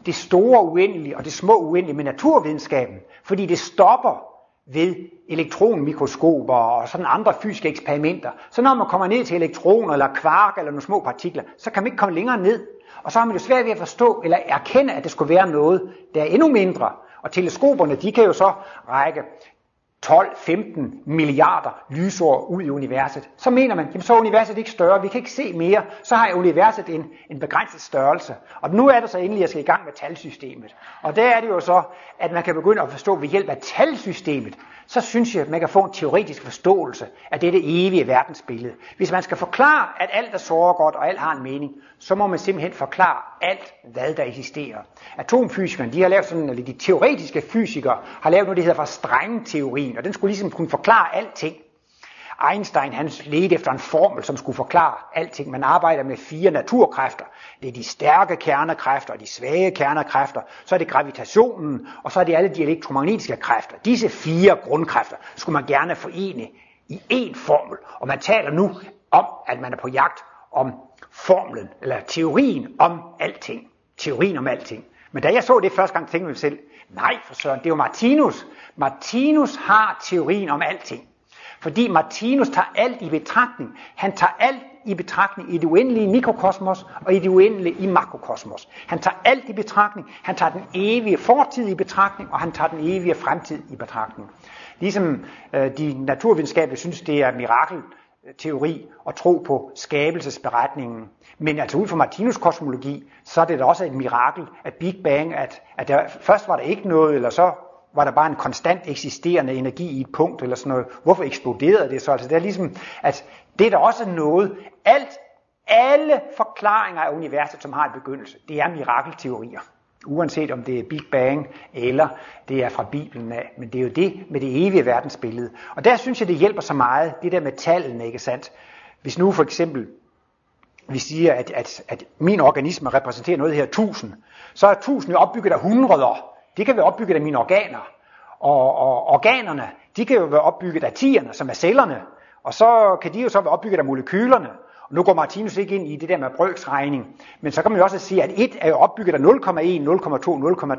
det store uendelige og det små uendelige med naturvidenskaben, fordi det stopper ved elektronmikroskoper og sådan andre fysiske eksperimenter. Så når man kommer ned til elektroner eller kvark eller nogle små partikler, så kan man ikke komme længere ned. Og så har man jo svært ved at forstå eller erkende, at det skulle være noget, der er endnu mindre. Og teleskoperne, de kan jo så række 12-15 milliarder lysår ud i universet, så mener man, jamen så er universet ikke større, vi kan ikke se mere, så har universet en, en begrænset størrelse. Og nu er det så endelig, at jeg skal i gang med talsystemet. Og der er det jo så, at man kan begynde at forstå ved hjælp af talsystemet, så synes jeg, at man kan få en teoretisk forståelse af dette evige verdensbillede. Hvis man skal forklare, at alt er såre godt og alt har en mening, så må man simpelthen forklare alt, hvad der eksisterer. Atomfysikerne, de har lavet sådan, eller de teoretiske fysikere har lavet noget, der hedder for strengteorien, og den skulle ligesom kunne forklare alting. Einstein han ledte efter en formel, som skulle forklare alting. Man arbejder med fire naturkræfter. Det er de stærke kernekræfter og de svage kernekræfter. Så er det gravitationen, og så er det alle de elektromagnetiske kræfter. Disse fire grundkræfter skulle man gerne forene i én formel. Og man taler nu om, at man er på jagt om formlen, eller teorien om alting. Teorien om alting. Men da jeg så det første gang, tænkte jeg mig selv, nej for søren, det er jo Martinus. Martinus har teorien om alting. Fordi Martinus tager alt i betragtning. Han tager alt i betragtning i det uendelige mikrokosmos og i det uendelige i makrokosmos. Han tager alt i betragtning. Han tager den evige fortid i betragtning, og han tager den evige fremtid i betragtning. Ligesom øh, de naturvidenskabelige synes, det er mirakel teori og tro på skabelsesberetningen. Men altså ud fra Martinus kosmologi, så er det da også et mirakel af Big Bang, at, at der, først var der ikke noget, eller så var der bare en konstant eksisterende energi i et punkt, eller sådan noget. Hvorfor eksploderede det så? Altså det er ligesom, at det er da også noget, alt, alle forklaringer af universet, som har en begyndelse, det er mirakelteorier. Uanset om det er Big Bang eller det er fra Bibelen af. Men det er jo det med det evige verdensbillede. Og der synes jeg, det hjælper så meget, det der med tallene, ikke sandt? Hvis nu for eksempel vi siger, at, at, at min organisme repræsenterer noget her 1000, så er 1000 jo opbygget af hundreder. Det kan være opbygget af mine organer. Og, og organerne, de kan jo være opbygget af tierne, som er cellerne. Og så kan de jo så være opbygget af molekylerne. Nu går Martinus ikke ind i det der med brøksregning, men så kan man jo også sige, at 1 er opbygget af 0,1, 0,2,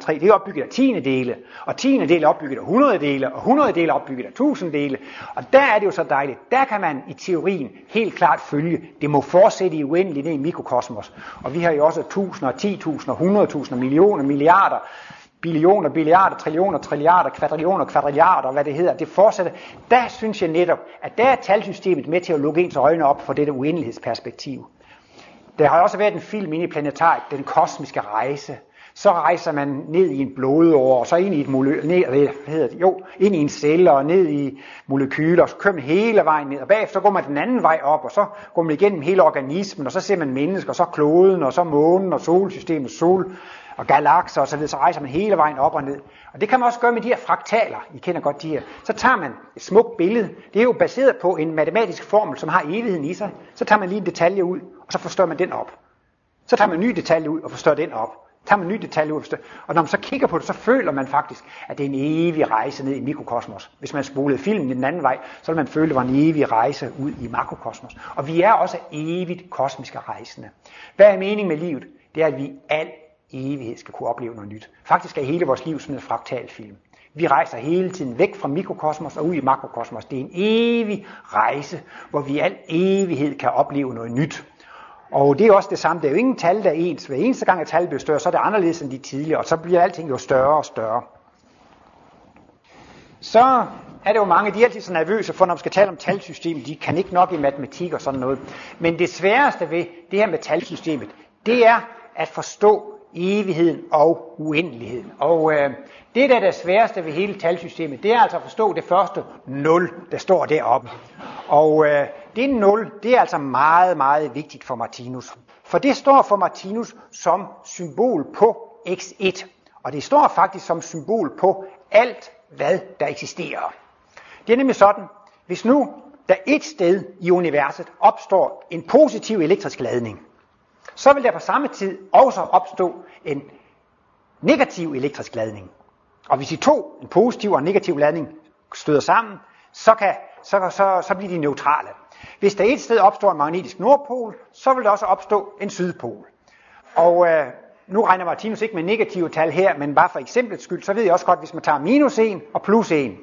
0,3. Det er opbygget af tiende dele, og tiende dele er opbygget af 100 dele, og 100 dele er opbygget af 1000 dele. Og der er det jo så dejligt. Der kan man i teorien helt klart følge, det må fortsætte i uendelighed i mikrokosmos. Og vi har jo også tusinder, 10.000, 100.000, millioner, milliarder billioner, billiarder, trillioner, trilliarder, kvadrillioner, kvadrilliarder, hvad det hedder, det fortsætter. Der synes jeg netop, at der er talsystemet med til at lukke ens øjne op for dette uendelighedsperspektiv. Der har også været en film inde i planetariet, Den kosmiske rejse. Så rejser man ned i en blodår, og så ind i et molekyl, ned, hvad hedder det, jo, ind i en celle og ned i molekyler, og så kører man hele vejen ned, og bagefter går man den anden vej op, og så går man igennem hele organismen, og så ser man mennesker, og så kloden, og så månen, og solsystemet, sol, og galakser osv., så rejser man hele vejen op og ned. Og det kan man også gøre med de her fraktaler. I kender godt de her. Så tager man et smukt billede. Det er jo baseret på en matematisk formel, som har evigheden i sig. Så tager man lige en detalje ud, og så forstår man den op. Så tager man en ny detalje ud og forstår den op. Så tager man en ny detalje ud og forstår. Og når man så kigger på det, så føler man faktisk, at det er en evig rejse ned i mikrokosmos. Hvis man spolede filmen den anden vej, så ville man føle, at det var en evig rejse ud i makrokosmos. Og vi er også evigt kosmiske rejsende. Hvad er meningen med livet? Det er, at vi alt evighed skal kunne opleve noget nyt. Faktisk er hele vores liv sådan en fraktalfilm. Vi rejser hele tiden væk fra mikrokosmos og ud i makrokosmos. Det er en evig rejse, hvor vi i al evighed kan opleve noget nyt. Og det er også det samme. Der er jo ingen tal, der er ens. Hver eneste gang, at tallet bliver større, så er det anderledes end de tidligere, og så bliver alting jo større og større. Så er det jo mange, de er altid så nervøse for, når man skal tale om talsystemet. De kan ikke nok i matematik og sådan noget. Men det sværeste ved det her med talsystemet, det er at forstå evigheden og uendeligheden. Og øh, det, der er det sværeste ved hele talsystemet, det er altså at forstå det første 0, der står deroppe. Og øh, det 0, det er altså meget, meget vigtigt for Martinus. For det står for Martinus som symbol på x1. Og det står faktisk som symbol på alt, hvad der eksisterer. Det er nemlig sådan, hvis nu der et sted i universet opstår en positiv elektrisk ladning, så vil der på samme tid også opstå en negativ elektrisk ladning. Og hvis de to, en positiv og en negativ ladning, støder sammen, så, kan, så, så, så bliver de neutrale. Hvis der et sted opstår en magnetisk nordpol, så vil der også opstå en sydpol. Og øh, nu regner Martinus ikke med negative tal her, men bare for eksemplets skyld, så ved jeg også godt, hvis man tager minus 1 og plus 1,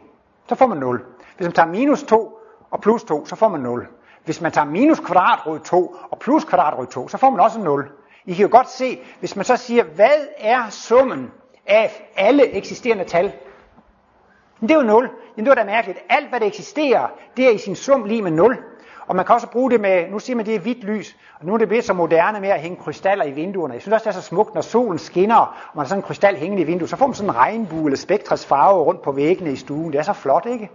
så får man 0. Hvis man tager minus 2 og plus 2, så får man 0. Hvis man tager minus kvadratrod 2 og plus kvadratrod 2, så får man også 0. I kan jo godt se, hvis man så siger, hvad er summen af alle eksisterende tal? Men det er jo 0. Jamen det var da mærkeligt. Alt hvad der eksisterer, det er i sin sum lige med 0. Og man kan også bruge det med, nu siger man, det er hvidt lys, og nu er det blevet så moderne med at hænge krystaller i vinduerne. Jeg synes også, det er så smukt, når solen skinner, og man har sådan en krystal hængende i vinduet, så får man sådan en regnbue eller spektrets farve rundt på væggene i stuen. Det er så flot, ikke?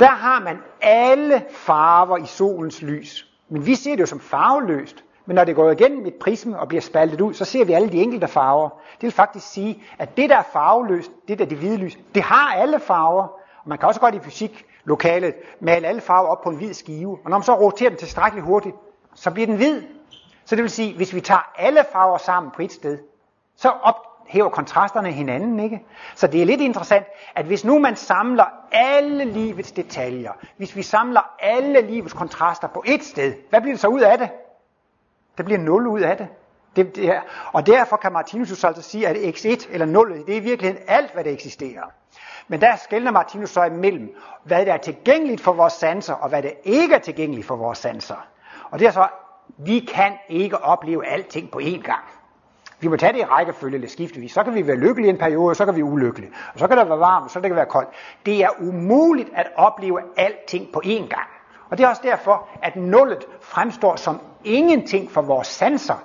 Der har man alle farver i solens lys. Men vi ser det jo som farveløst. Men når det går igennem et prisme og bliver spaltet ud, så ser vi alle de enkelte farver. Det vil faktisk sige, at det der er farveløst, det der er det hvide lys, det har alle farver. Og man kan også godt i fysik lokalet male alle farver op på en hvid skive. Og når man så roterer den tilstrækkeligt hurtigt, så bliver den hvid. Så det vil sige, hvis vi tager alle farver sammen på et sted, så op, hæver kontrasterne hinanden, ikke? Så det er lidt interessant, at hvis nu man samler alle livets detaljer, hvis vi samler alle livets kontraster på ét sted, hvad bliver det så ud af det? Der bliver 0 ud af det. det, det er, og derfor kan Martinus altså sige, at x1 eller 0, det er i virkeligheden alt, hvad der eksisterer. Men der skældner Martinus så imellem, hvad der er tilgængeligt for vores sanser, og hvad der ikke er tilgængeligt for vores sanser. Og det er så, vi kan ikke opleve alting på én gang. Vi må tage det i rækkefølge eller skiftevis. Så kan vi være lykkelige en periode, så kan vi ulykkelige. Og så kan det være varmt, så kan det være koldt. Det er umuligt at opleve alting på én gang. Og det er også derfor, at nullet fremstår som ingenting for vores sanser.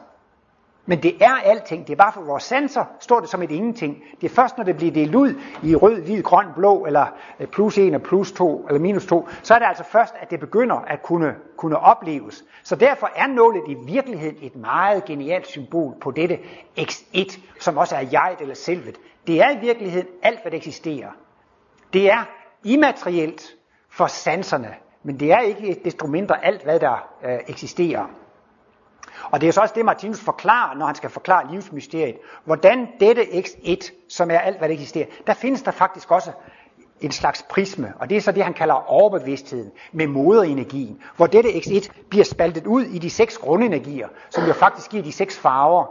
Men det er alting. Det er bare for vores sanser, står det som et ingenting. Det er først, når det bliver delt ud i rød, hvid, grøn, blå, eller øh, plus 1 og plus 2, eller minus 2, så er det altså først, at det begynder at kunne, kunne opleves. Så derfor er nålet i virkeligheden et meget genialt symbol på dette x1, som også er jeg eller selvet. Det er i virkeligheden alt, hvad der eksisterer. Det er immaterielt for sanserne, men det er ikke desto mindre alt, hvad der øh, eksisterer. Og det er så også det, Martinus forklarer, når han skal forklare livsmysteriet. Hvordan dette X1, som er alt, hvad der eksisterer, der findes der faktisk også en slags prisme, og det er så det, han kalder overbevidstheden med moderenergien, hvor dette X1 bliver spaltet ud i de seks grundenergier, som jo faktisk giver de seks farver.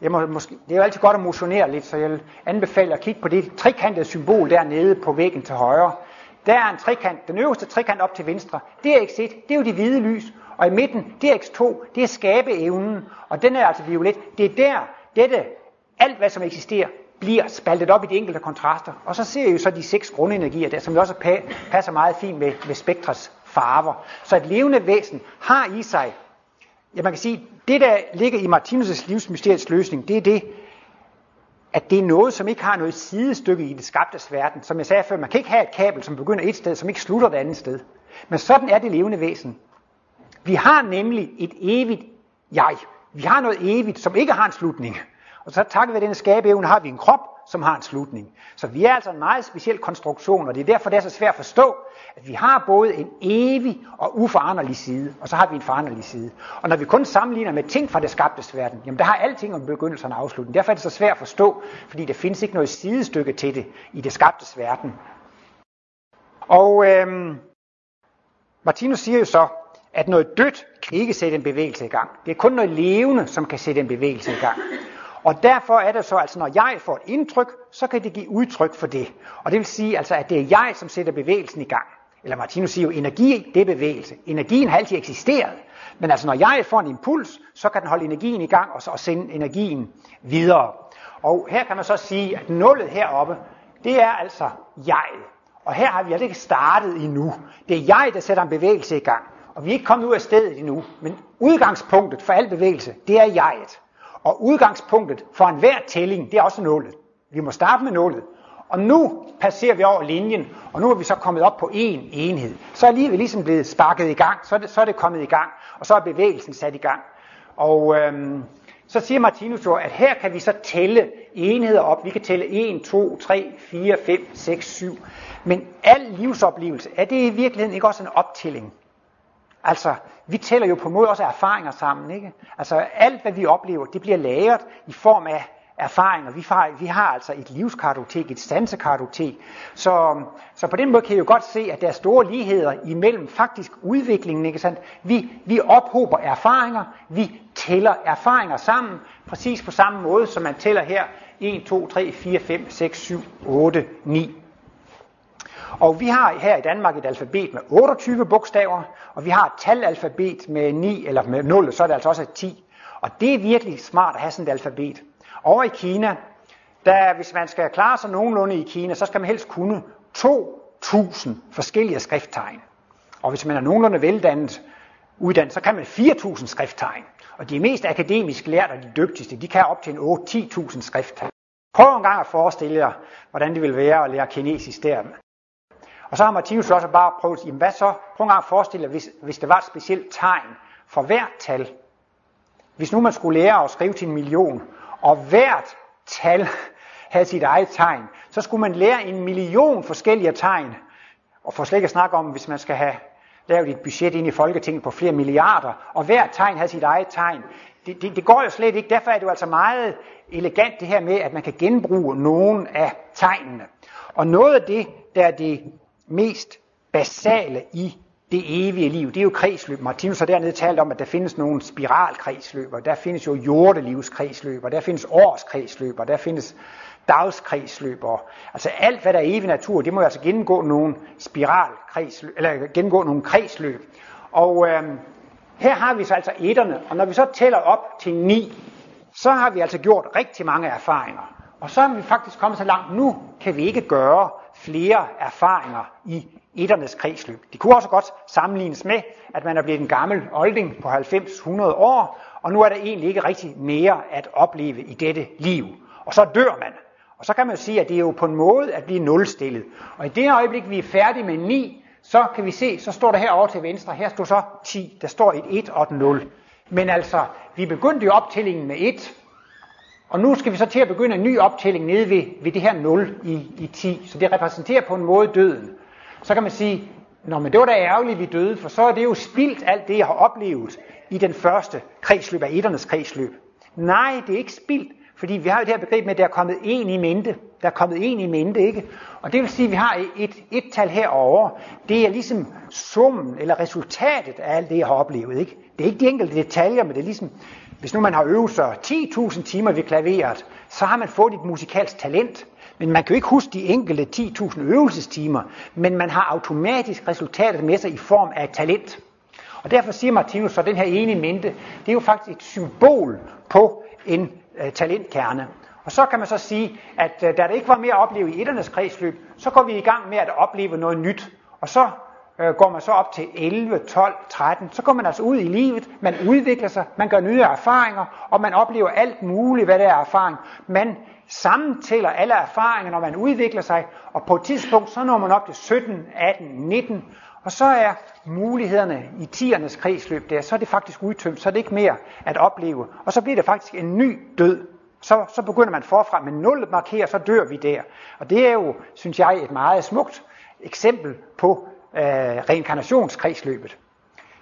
Jeg må, måske, det er jo altid godt at motionere lidt, så jeg anbefaler at kigge på det trekantede symbol dernede på væggen til højre. Der er en trekant, den øverste trekant op til venstre. Det er X1, det er jo de hvide lys, og i midten, det er X2, det er skabeevnen, og den er altså violet. Det er der, dette, alt hvad som eksisterer, bliver spaltet op i de enkelte kontraster. Og så ser I jo så de seks grundenergier der, som jo også passer meget fint med, med spektrets farver. Så et levende væsen har i sig, ja man kan sige, det der ligger i Martinus' livsmysteriets løsning, det er det, at det er noget, som ikke har noget sidestykke i det skabtes verden. Som jeg sagde før, man kan ikke have et kabel, som begynder et sted, som ikke slutter et andet sted. Men sådan er det levende væsen. Vi har nemlig et evigt jeg. Vi har noget evigt, som ikke har en slutning. Og så takket ved den skabeevne har vi en krop, som har en slutning. Så vi er altså en meget speciel konstruktion, og det er derfor, det er så svært at forstå, at vi har både en evig og uforanderlig side, og så har vi en foranderlig side. Og når vi kun sammenligner med ting fra det skabtes verden, jamen der har alting om begyndelse og afslutning. Derfor er det så svært at forstå, fordi der findes ikke noget sidestykke til det i det skabtes verden. Og øhm, Martinus siger jo så, at noget dødt kan ikke sætte en bevægelse i gang. Det er kun noget levende, som kan sætte en bevægelse i gang. Og derfor er det så, altså når jeg får et indtryk, så kan det give udtryk for det. Og det vil sige altså, at det er jeg, som sætter bevægelsen i gang. Eller Martinus siger jo, energi, det er bevægelse. Energien har altid eksisteret. Men altså når jeg får en impuls, så kan den holde energien i gang og, så, sende energien videre. Og her kan man så sige, at nullet heroppe, det er altså jeg. Og her har vi altså ikke startet endnu. Det er jeg, der sætter en bevægelse i gang. Og vi er ikke kommet ud af stedet endnu. Men udgangspunktet for al bevægelse, det er jeget. Og udgangspunktet for enhver tælling, det er også nullet. Vi må starte med nullet. Og nu passerer vi over linjen, og nu er vi så kommet op på én enhed. Så er livet ligesom blevet sparket i gang, så er, det, så er det kommet i gang, og så er bevægelsen sat i gang. Og øhm, så siger Martinus jo, at her kan vi så tælle enheder op. Vi kan tælle 1, 2, 3, 4, 5, 6, 7. Men al livsoplevelse, er det i virkeligheden ikke også en optælling? Altså, vi tæller jo på en måde også erfaringer sammen, ikke? Altså, alt hvad vi oplever, det bliver lagret i form af erfaringer. Vi har, vi har altså et livskartotek, et sansekartotek. Så, så på den måde kan I jo godt se, at der er store ligheder imellem faktisk udviklingen. Ikke sandt? Vi, vi ophober erfaringer, vi tæller erfaringer sammen, præcis på samme måde, som man tæller her 1, 2, 3, 4, 5, 6, 7, 8, 9, og vi har her i Danmark et alfabet med 28 bogstaver, og vi har et talalfabet med 9 eller med 0, så er det altså også 10. Og det er virkelig smart at have sådan et alfabet. Over i Kina, der, hvis man skal klare sig nogenlunde i Kina, så skal man helst kunne 2.000 forskellige skrifttegn. Og hvis man er nogenlunde veldannet, uddannet, så kan man 4.000 skrifttegn. Og de mest akademisk lærte og de dygtigste, de kan op til en 8-10.000 skrifttegn. Prøv en gang at forestille jer, hvordan det vil være at lære kinesisk der. Og så har Martinus også bare prøvet, jamen hvad så? Prøv en gang at forestille dig, hvis, hvis det var et specielt tegn for hvert tal. Hvis nu man skulle lære at skrive til en million, og hvert tal havde sit eget tegn, så skulle man lære en million forskellige tegn. Og for slet ikke at snakke om, hvis man skal have lavet et budget ind i Folketinget på flere milliarder, og hvert tegn havde sit eget tegn. Det, det, det går jo slet ikke. Derfor er det jo altså meget elegant det her med, at man kan genbruge nogle af tegnene. Og noget af det, der er det mest basale i det evige liv, det er jo kredsløb. Martinus har dernede talt om, at der findes nogle spiralkredsløber, der findes jo jordelivskredsløber, der findes årskredsløber, der findes dagskredsløber. Altså alt, hvad der er evig natur, det må jo altså gennemgå nogle spiralkredsløb, eller gennemgå nogle kredsløb. Og øhm, her har vi så altså etterne, og når vi så tæller op til ni, så har vi altså gjort rigtig mange erfaringer. Og så er vi faktisk kommet så langt, nu kan vi ikke gøre flere erfaringer i etternes kredsløb. Det kunne også godt sammenlignes med, at man er blevet en gammel olding på 90-100 år, og nu er der egentlig ikke rigtig mere at opleve i dette liv. Og så dør man. Og så kan man jo sige, at det er jo på en måde at blive nulstillet. Og i det øjeblik, vi er færdige med 9, så kan vi se, så står der herovre til venstre, her står så 10, der står et 1 og et 0. Men altså, vi begyndte jo optællingen med 1, og nu skal vi så til at begynde en ny optælling nede ved, ved det her 0 i, i 10. Så det repræsenterer på en måde døden. Så kan man sige, Nå, men det var da ærgerligt, vi døde, for så er det jo spildt alt det, jeg har oplevet i den første kredsløb af etternes kredsløb. Nej, det er ikke spildt, fordi vi har jo det her begreb med, at der er kommet en i mente. Der er kommet en i mente, ikke? Og det vil sige, at vi har et, et tal herover. Det er ligesom summen eller resultatet af alt det, jeg har oplevet, ikke? Det er ikke de enkelte detaljer, men det er ligesom, hvis nu man har øvet sig 10.000 timer ved klaveret, så har man fået et musikalsk talent. Men man kan jo ikke huske de enkelte 10.000 øvelsestimer, men man har automatisk resultatet med sig i form af et talent. Og derfor siger Martinus så, den her ene mente, det er jo faktisk et symbol på en øh, talentkerne. Og så kan man så sige, at øh, da der ikke var mere at opleve i etternes kredsløb, så går vi i gang med at opleve noget nyt. Og så øh, går man så op til 11, 12, 13, så går man altså ud i livet, man udvikler sig, man gør nye erfaringer, og man oplever alt muligt, hvad det er erfaring. Man sammentæller alle erfaringer, når man udvikler sig, og på et tidspunkt, så når man op til 17, 18, 19, og så er mulighederne i tiernes kredsløb der, så er det faktisk udtømt, så er det ikke mere at opleve. Og så bliver det faktisk en ny død. Så, så begynder man forfra, men nul markerer, så dør vi der. Og det er jo, synes jeg, et meget smukt eksempel på øh, reinkarnationskredsløbet.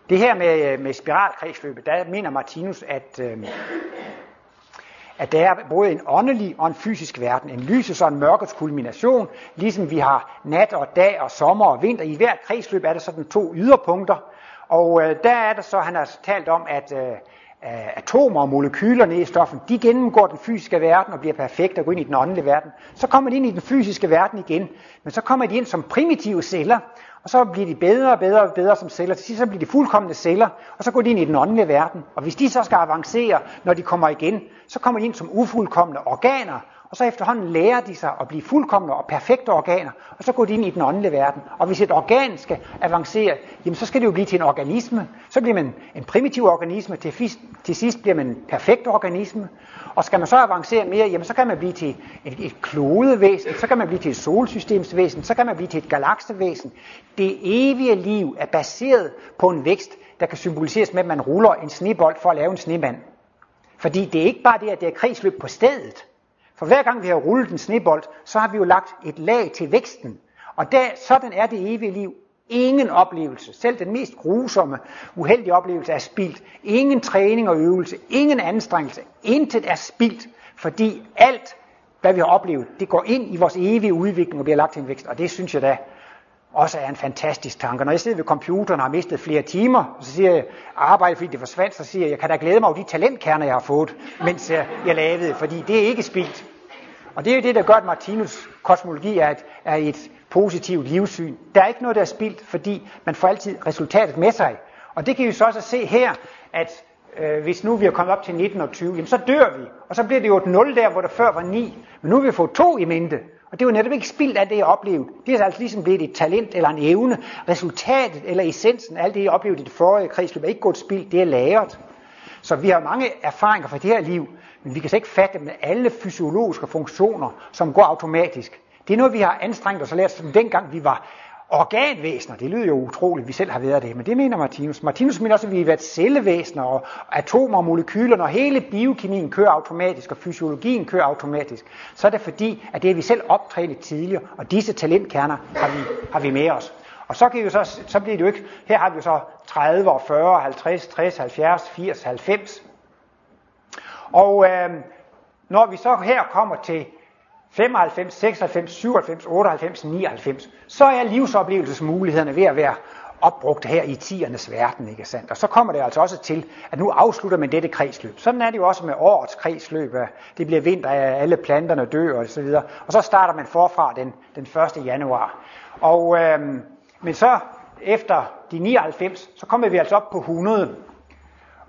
Det her med, øh, med spiralkredsløbet, der mener Martinus, at, øh, at der er både en åndelig og en fysisk verden, en lysets og en mørkets kulmination, ligesom vi har nat og dag og sommer og vinter. I hvert kredsløb er der sådan to yderpunkter, og øh, der er der så, han har talt om, at øh, atomer og molekyler nede i stoffen, de gennemgår den fysiske verden og bliver perfekte og går ind i den åndelige verden. Så kommer de ind i den fysiske verden igen, men så kommer de ind som primitive celler, og så bliver de bedre og bedre og bedre som celler. Til sidst så bliver de fuldkommende celler, og så går de ind i den åndelige verden. Og hvis de så skal avancere, når de kommer igen, så kommer de ind som ufuldkommende organer, og så efterhånden lærer de sig at blive fuldkommende og perfekte organer, og så går de ind i den åndelige verden. Og hvis et organ skal avancere, jamen så skal det jo blive til en organisme. Så bliver man en primitiv organisme, til, fisk, til sidst bliver man en perfekt organisme. Og skal man så avancere mere, jamen så kan man blive til et, et klodevæsen, så kan man blive til et solsystemsvæsen, så kan man blive til et galaksevæsen. Det evige liv er baseret på en vækst, der kan symboliseres med, at man ruller en snebold for at lave en snemand. Fordi det er ikke bare det, at det er kredsløb på stedet. For hver gang vi har rullet en snebold, så har vi jo lagt et lag til væksten. Og der, sådan er det evige liv. Ingen oplevelse, selv den mest grusomme, uheldige oplevelse er spildt. Ingen træning og øvelse, ingen anstrengelse, intet er spildt, fordi alt, hvad vi har oplevet, det går ind i vores evige udvikling og bliver lagt til en vækst. Og det synes jeg da også er en fantastisk tanke. Når jeg sidder ved computeren og har mistet flere timer, så siger jeg, arbejde fordi det forsvandt, så siger jeg, jeg kan da glæde mig over de talentkerner, jeg har fået, mens jeg, jeg lavede, fordi det er ikke spildt. Og det er jo det, der gør, at Martinus kosmologi er et, er et positivt livssyn. Der er ikke noget, der er spildt, fordi man får altid resultatet med sig. Og det kan vi så også se her, at øh, hvis nu vi er kommet op til 19 og 20, jamen så dør vi. Og så bliver det jo et 0 der, hvor der før var 9. Men nu har vi fået to i mente. Og det er jo netop ikke spildt af det, jeg oplevede. Det er altså ligesom blevet et talent eller en evne. Resultatet eller essensen af alt det, jeg oplevede i det forrige kredsløb, er ikke gået spildt. Det er lagret. Så vi har mange erfaringer fra det her liv, men vi kan ikke fatte med alle fysiologiske funktioner, som går automatisk. Det er noget, vi har anstrengt os og lært, som dengang vi var organvæsener. Det lyder jo utroligt, at vi selv har været det, men det mener Martinus. Martinus mener også, at vi har været cellevæsener og atomer og molekyler, når hele biokemien kører automatisk og fysiologien kører automatisk. Så er det fordi, at det er vi selv optrænet tidligere, og disse talentkerner har vi, har vi med os. Og så, kan vi så, så bliver det jo ikke, her har vi jo så 30 og 40, 50, 60, 70, 80, 90. Og øh, når vi så her kommer til 95, 96, 97, 98, 99, så er livsoplevelsesmulighederne ved at være opbrugt her i tiernes verden, ikke sandt? Og så kommer det altså også til, at nu afslutter man dette kredsløb. Sådan er det jo også med årets kredsløb. Det bliver vinter, alle planterne dør og så videre. Og så starter man forfra den, den 1. januar. Og, øhm, men så efter de 99, så kommer vi altså op på 100.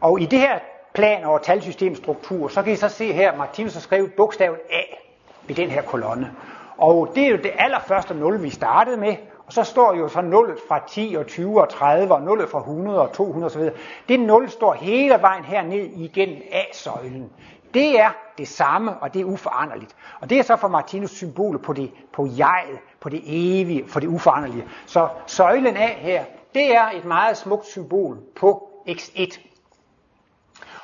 Og i det her plan over talsystemstruktur, så kan I så se her, Martinus har skrevet bogstavet A i den her kolonne. Og det er jo det allerførste 0, vi startede med, Og så står jo så nullet fra 10 og 20 og 30 og nullet fra 100 og 200 osv. Det nul står hele vejen herned igennem A-søjlen. Det er det samme, og det er uforanderligt. Og det er så for Martinus symbolet på det, på jeget, på det evige, for det uforanderlige. Så søjlen A her, det er et meget smukt symbol på X1.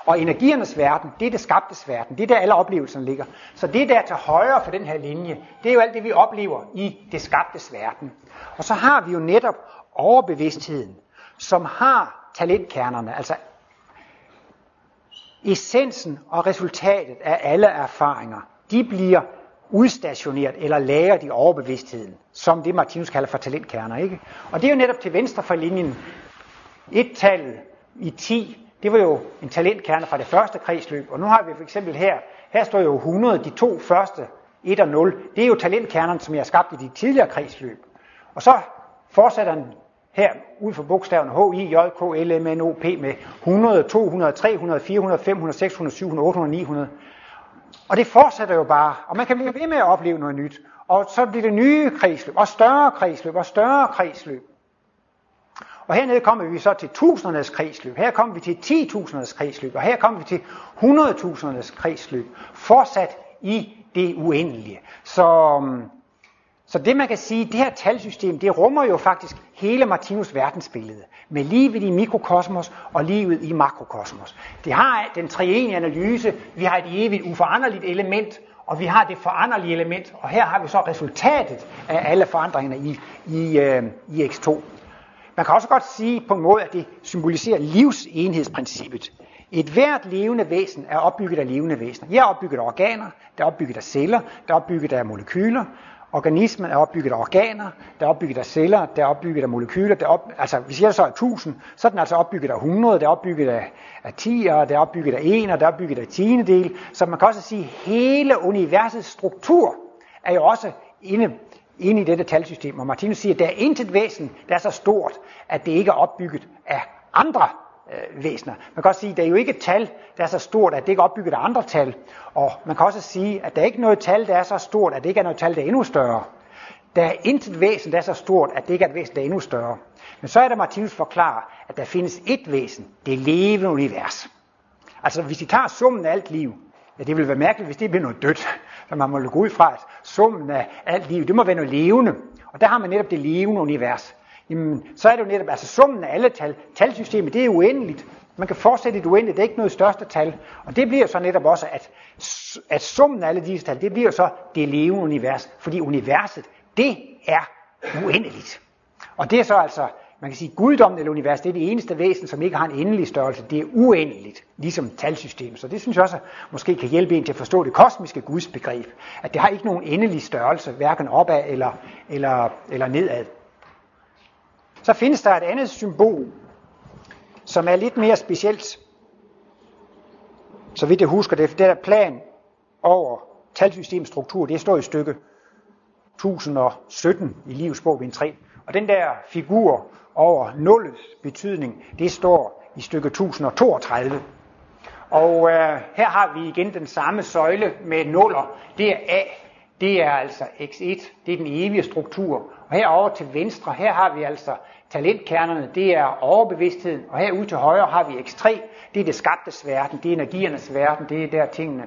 Og energiernes verden, det er det skabtes verden. Det er der alle oplevelserne ligger. Så det der til højre for den her linje, det er jo alt det, vi oplever i det skabtes verden. Og så har vi jo netop overbevidstheden, som har talentkernerne, altså essensen og resultatet af alle erfaringer, de bliver udstationeret eller lagret i overbevidstheden, som det Martinus kalder for talentkerner. Ikke? Og det er jo netop til venstre for linjen. Et tal i 10, det var jo en talentkerne fra det første kredsløb, og nu har vi for eksempel her, her står jo 100, de to første, 1 og 0, det er jo talentkernerne, som jeg har skabt i de tidligere kredsløb. Og så fortsætter den her ud for bogstaverne H, I, J, K, L, M, N, O, P med 100, 200, 300, 400, 500, 600, 700, 800, 900. Og det fortsætter jo bare, og man kan blive ved med at opleve noget nyt. Og så bliver det nye kredsløb, og større kredsløb, og større kredsløb. Og hernede kommer vi så til tusindernes kredsløb, her kommer vi til 10.000'ernes kredsløb, og her kommer vi til 100.000'ernes kredsløb, fortsat i det uendelige. Så, så det man kan sige, det her talsystem, det rummer jo faktisk hele Martinus verdensbillede, med livet i mikrokosmos og livet i makrokosmos. Det har den treenige analyse, vi har et evigt uforanderligt element, og vi har det foranderlige element, og her har vi så resultatet af alle forandringerne i, i, øh, i X2. Man kan også godt sige på en måde, at det symboliserer livsenhedsprincippet. Et hvert levende væsen er opbygget af levende væsener. Jeg er opbygget af organer, der er opbygget af celler, der er opbygget af molekyler. Organismen er opbygget af organer, der er opbygget af celler, der er opbygget af molekyler. Der er op, altså, hvis jeg så er 1000, så er den altså opbygget af 100, der er opbygget af, af 10, der er opbygget af 1, og der er opbygget af 10 del. Så man kan også sige, at hele universets struktur er jo også inde inde i dette talsystem. Og Martinus siger, at der er intet væsen, der er så stort, at det ikke er opbygget af andre øh, væsener. Man kan også sige, at der er jo ikke et tal, der er så stort, at det ikke er opbygget af andre tal. Og man kan også sige, at der er ikke noget tal, der er så stort, at det ikke er noget tal, der er endnu større. Der er intet væsen, der er så stort, at det ikke er et væsen, der er endnu større. Men så er der Martinus forklarer, at der findes et væsen, det levende univers. Altså hvis I tager summen af alt liv, ja det vil være mærkeligt, hvis det bliver noget dødt. Så man må gå ud fra, at summen af alt liv, det må være noget levende. Og der har man netop det levende univers. Jamen, så er det jo netop, altså summen af alle tal, talsystemet, det er uendeligt. Man kan fortsætte et uendeligt, det er ikke noget største tal. Og det bliver så netop også, at, at summen af alle disse tal, det bliver så det levende univers. Fordi universet, det er uendeligt. Og det er så altså man kan sige, at guddommen eller universet, det er det eneste væsen, som ikke har en endelig størrelse. Det er uendeligt, ligesom talsystemet. Så det synes jeg også måske kan hjælpe en til at forstå det kosmiske gudsbegreb. At det har ikke nogen endelig størrelse, hverken opad eller, eller, eller nedad. Så findes der et andet symbol, som er lidt mere specielt. Så vidt jeg husker det, det der plan over talsystemets struktur, det står i stykke 1017 i livsbog 3. Og den der figur over nullets betydning, det står i stykke 1032. Og øh, her har vi igen den samme søjle med nuller. Det er A, det er altså x1, det er den evige struktur. Og herover til venstre, her har vi altså talentkernerne, det er overbevidstheden. Og herude til højre har vi x3, det er det skabtes verden, det er energiernes verden, det er der tingene.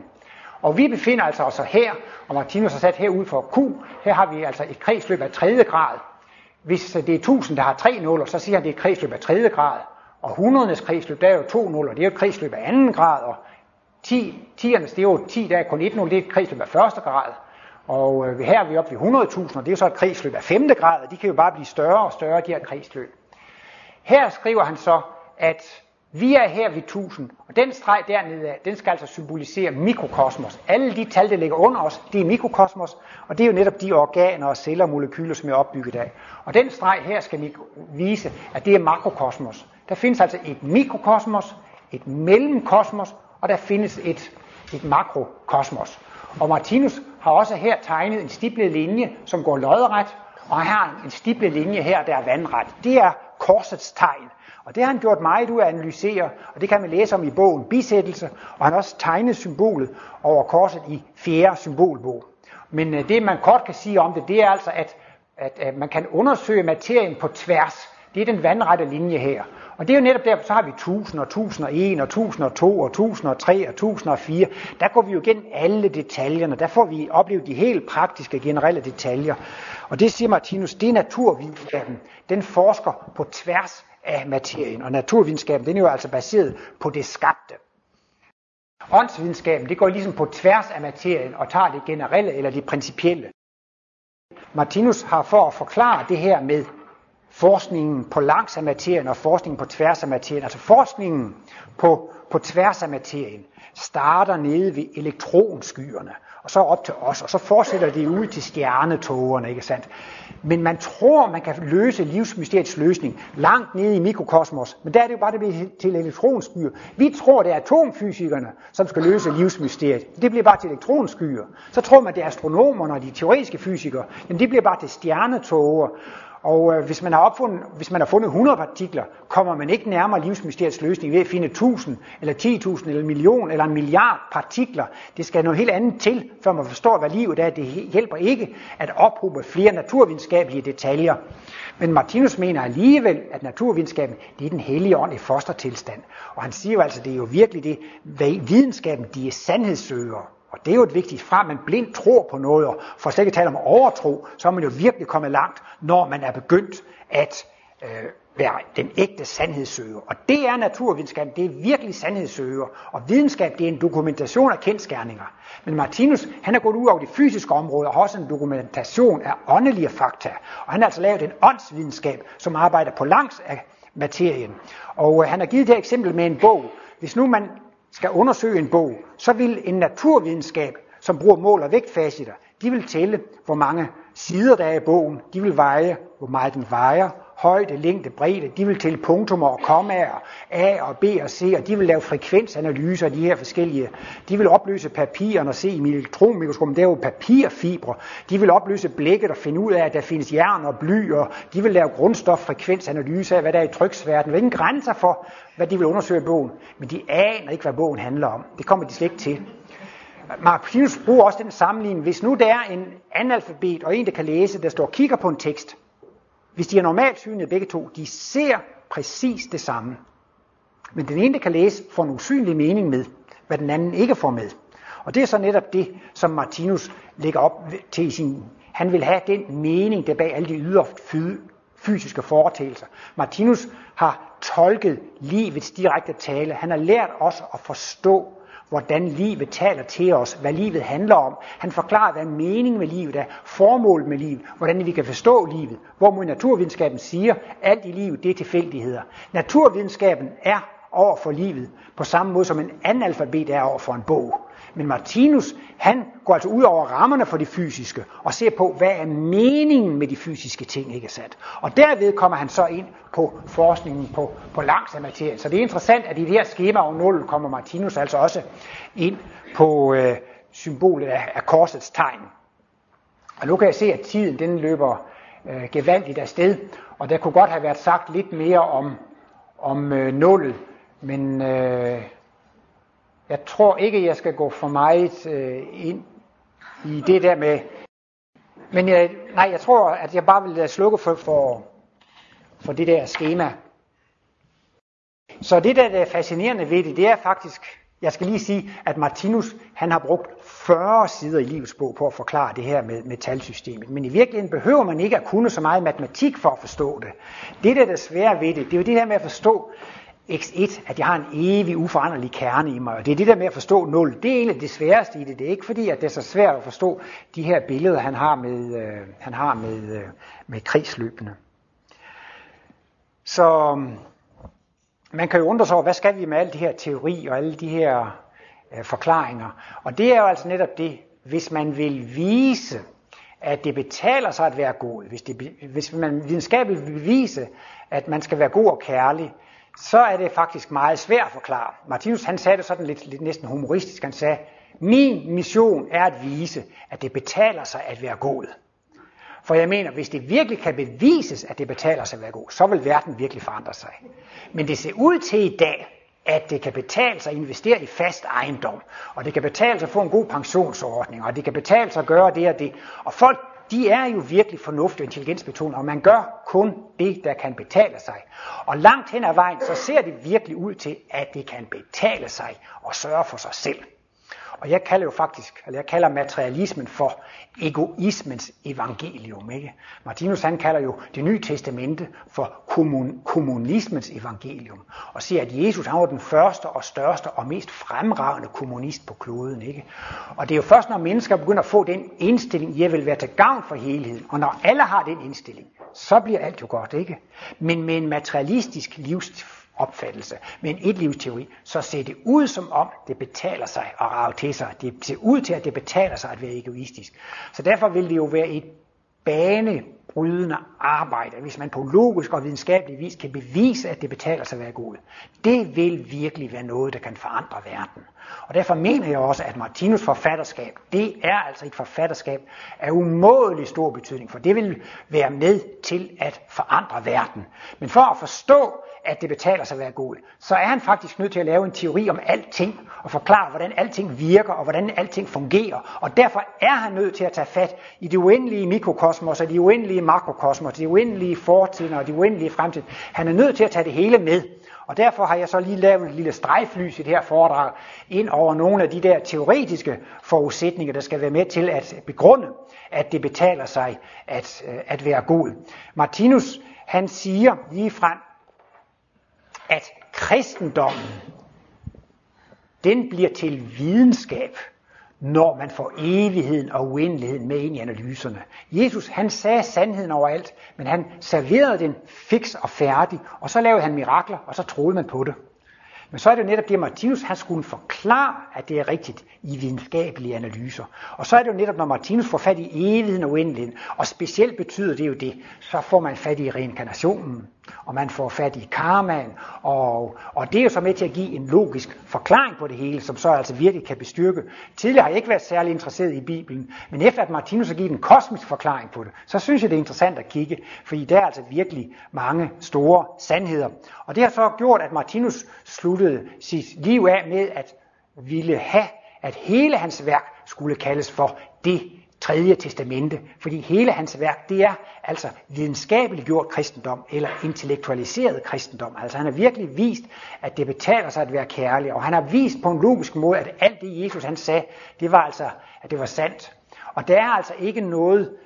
Og vi befinder altså os her, og Martinus har sat herude for Q, her har vi altså et kredsløb af tredje grad. Hvis det er 1000, der har tre nuller, så siger han, at det er et kredsløb af tredje grad. Og 100'ernes kredsløb, der er jo to nuller, det er jo et kredsløb af anden grad. Og 10, 10'ernes, det er jo 10, der er kun et nul, det er et kredsløb af første grad. Og øh, her er vi oppe ved 100.000, og det er jo så et kredsløb af femte grad, og de kan jo bare blive større og større, de her kredsløb. Her skriver han så, at vi er her ved 1000, og den streg dernede den skal altså symbolisere mikrokosmos. Alle de tal, der ligger under os, det er mikrokosmos, og det er jo netop de organer og celler og molekyler, som er opbygget af. Og den streg her skal vise, at det er makrokosmos. Der findes altså et mikrokosmos, et mellemkosmos, og der findes et, et makrokosmos. Og Martinus har også her tegnet en stiplet linje, som går lodret, og her har en stiplet linje her, der er vandret. Det er korsets tegn. Og det har han gjort meget ud af at analysere, og det kan man læse om i bogen Bisættelse, og han har også tegnet symbolet over korset i fjerde symbolbog. Men øh, det man kort kan sige om det, det er altså, at at, at man kan undersøge materien på tværs. Det er den vandrette linje her. Og det er jo netop derfor, så har vi 1000 og 1001 og 1002 og 1003 og 1004. Der går vi jo igennem alle detaljerne. Der får vi oplevet de helt praktiske, generelle detaljer. Og det siger Martinus, det er naturvidenskaben. Den forsker på tværs af materien. Og naturvidenskaben, den er jo altså baseret på det skabte. Åndsvidenskaben, det går ligesom på tværs af materien og tager det generelle eller det principielle. Martinus har for at forklare det her med forskningen på langs af materien og forskningen på tværs af materien. Altså forskningen på, på tværs af materien starter nede ved elektronskyerne, og så op til os, og så fortsætter det ud til stjernetogerne, ikke sandt? Men man tror, man kan løse livsmysteriets løsning langt nede i mikrokosmos, men der er det jo bare det bliver til elektronskyer. Vi tror, det er atomfysikerne, som skal løse livsmysteriet. Det bliver bare til elektronskyer. Så tror man, det er astronomerne og de teoretiske fysikere, men det bliver bare til stjernetoger. Og øh, hvis, man har opfundet, hvis man har fundet 100 partikler, kommer man ikke nærmere livsmysteriets løsning ved at finde 1000, eller 10.000, eller en million, eller en milliard partikler. Det skal noget helt andet til, før man forstår, hvad livet er. Det hjælper ikke at ophobe flere naturvidenskabelige detaljer. Men Martinus mener alligevel, at naturvidenskaben det er den hellige ånd i fostertilstand. Og han siger jo altså, det er jo virkelig det, videnskaben, de er sandhedssøgere. Og det er jo et vigtigt fra, man blindt tror på noget, og for slet ikke at tale om overtro, så er man jo virkelig kommet langt, når man er begyndt at øh, være den ægte sandhedssøger. Og det er naturvidenskab, det er virkelig sandhedssøger. Og videnskab, det er en dokumentation af kendskærninger. Men Martinus, han er gået ud over de fysiske områder, og har også en dokumentation af åndelige fakta. Og han har altså lavet en åndsvidenskab, som arbejder på langs af materien. Og øh, han har givet det eksempel med en bog. Hvis nu man skal undersøge en bog, så vil en naturvidenskab, som bruger mål- og vægtfaciter, de vil tælle, hvor mange sider der er i bogen, de vil veje, hvor meget den vejer, højde, længde, bredde, de vil tælle punktummer og kommaer, A og B og C, og de vil lave frekvensanalyser af de her forskellige. De vil opløse papirerne og se i elektronmikroskopen, det er jo papirfibre. De vil opløse blækket og finde ud af, at der findes jern og bly, og de vil lave grundstoffrekvensanalyser af, hvad der er i tryksværten. Hvilken grænser for, hvad de vil undersøge i bogen, men de aner ikke, hvad bogen handler om. Det kommer de slet ikke til. Martinus bruger også den sammenligning. Hvis nu der er en analfabet og en, der kan læse, der står og kigger på en tekst, hvis de er normalt synede begge to, de ser præcis det samme. Men den ene, der kan læse, får en usynlig mening med, hvad den anden ikke får med. Og det er så netop det, som Martinus lægger op til i sin... Han vil have den mening, der bag alle de ydre fysiske foretagelser. Martinus har tolket livets direkte tale. Han har lært os at forstå hvordan livet taler til os, hvad livet handler om. Han forklarer, hvad meningen med livet er, formålet med livet, hvordan vi kan forstå livet. Hvorimod naturvidenskaben siger, at alt i livet det er tilfældigheder. Naturvidenskaben er over for livet, på samme måde som en analfabet er over for en bog. Men Martinus, han går altså ud over rammerne for det fysiske, og ser på, hvad er meningen med de fysiske ting, ikke sat. Og derved kommer han så ind på forskningen på, på langs af materien. Så det er interessant, at i det her schema over 0 kommer Martinus altså også ind på øh, symbolet af, af korsets tegn. Og nu kan jeg se, at tiden den løber øh, gevaldigt afsted, og der kunne godt have været sagt lidt mere om, om øh, nullet, men øh, jeg tror ikke, jeg skal gå for meget øh, ind i det der med... Men jeg, nej, jeg tror, at jeg bare vil slukke for, for, for det der schema. Så det, der er fascinerende ved det, det er faktisk, jeg skal lige sige, at Martinus han har brugt 40 sider i livets bog på at forklare det her med, med talsystemet. Men i virkeligheden behøver man ikke at kunne så meget matematik for at forstå det. Det, der er det svære ved det, det er jo det her med at forstå, x1, at jeg har en evig uforanderlig kerne i mig. Og det er det der med at forstå 0. Det er egentlig det sværeste i det. Det er ikke fordi, at det er så svært at forstå de her billeder, han har med, øh, han har med, øh, med krigsløbene. Så øhm, man kan jo undre sig over, hvad skal vi med al det her teori og alle de her øh, forklaringer. Og det er jo altså netop det, hvis man vil vise, at det betaler sig at være god, hvis, det, hvis man videnskabeligt vil vise, at man skal være god og kærlig, så er det faktisk meget svært at forklare. Martinus han sagde det sådan lidt, lidt næsten humoristisk. Han sagde, min mission er at vise, at det betaler sig at være god. For jeg mener, hvis det virkelig kan bevises, at det betaler sig at være god, så vil verden virkelig forandre sig. Men det ser ud til i dag, at det kan betale sig at investere i fast ejendom, og det kan betale sig at få en god pensionsordning, og det kan betale sig at gøre det og det. Og folk, de er jo virkelig fornuftige og intelligensbetonede, og man gør kun det, der kan betale sig. Og langt hen ad vejen, så ser det virkelig ud til, at det kan betale sig at sørge for sig selv. Og jeg kalder jo faktisk, eller jeg kalder materialismen for egoismens evangelium. Ikke? Martinus han kalder jo det nye testamente for kommun, kommunismens evangelium. Og siger, at Jesus han var den første og største og mest fremragende kommunist på kloden. Ikke? Og det er jo først, når mennesker begynder at få den indstilling, jeg vil være til gavn for helheden. Og når alle har den indstilling, så bliver alt jo godt. ikke. Men med en materialistisk livsstil, opfattelse. Men et livsteori, så ser det ud som om, det betaler sig at rave til sig. Det ser ud til, at det betaler sig at være egoistisk. Så derfor vil det jo være et brydende arbejde, hvis man på logisk og videnskabelig vis kan bevise, at det betaler sig at være god. Det vil virkelig være noget, der kan forandre verden. Og derfor mener jeg også, at Martinus forfatterskab, det er altså et forfatterskab af umådelig stor betydning, for det vil være med til at forandre verden. Men for at forstå, at det betaler sig at være god, så er han faktisk nødt til at lave en teori om alting, og forklare, hvordan alting virker, og hvordan alting fungerer. Og derfor er han nødt til at tage fat i det uendelige mikrokosmos, og de uendelige makrokosmos, de uendelige fortiden og de uendelige fremtid. Han er nødt til at tage det hele med. Og derfor har jeg så lige lavet en lille strejflys i det her foredrag ind over nogle af de der teoretiske forudsætninger, der skal være med til at begrunde, at det betaler sig at, øh, at være god. Martinus, han siger lige frem, at kristendommen, den bliver til videnskab, når man får evigheden og uendeligheden med ind i analyserne. Jesus, han sagde sandheden overalt, men han serverede den fix og færdig, og så lavede han mirakler, og så troede man på det. Men så er det jo netop det, at Martinus han skulle forklare, at det er rigtigt i videnskabelige analyser. Og så er det jo netop, når Martinus får fat i evigheden og uendeligheden, og specielt betyder det jo det, så får man fat i reinkarnationen og man får fat i karmaen, og, og det er jo så med til at give en logisk forklaring på det hele, som så altså virkelig kan bestyrke. Tidligere har jeg ikke været særlig interesseret i Bibelen, men efter at Martinus har givet en kosmisk forklaring på det, så synes jeg, det er interessant at kigge, fordi der er altså virkelig mange store sandheder. Og det har så gjort, at Martinus sluttede sit liv af med at ville have, at hele hans værk skulle kaldes for det tredje testamente, fordi hele hans værk, det er altså videnskabeligt gjort kristendom, eller intellektualiseret kristendom. Altså han har virkelig vist, at det betaler sig at være kærlig, og han har vist på en logisk måde, at alt det Jesus han sagde, det var altså, at det var sandt. Og der er altså ikke noget,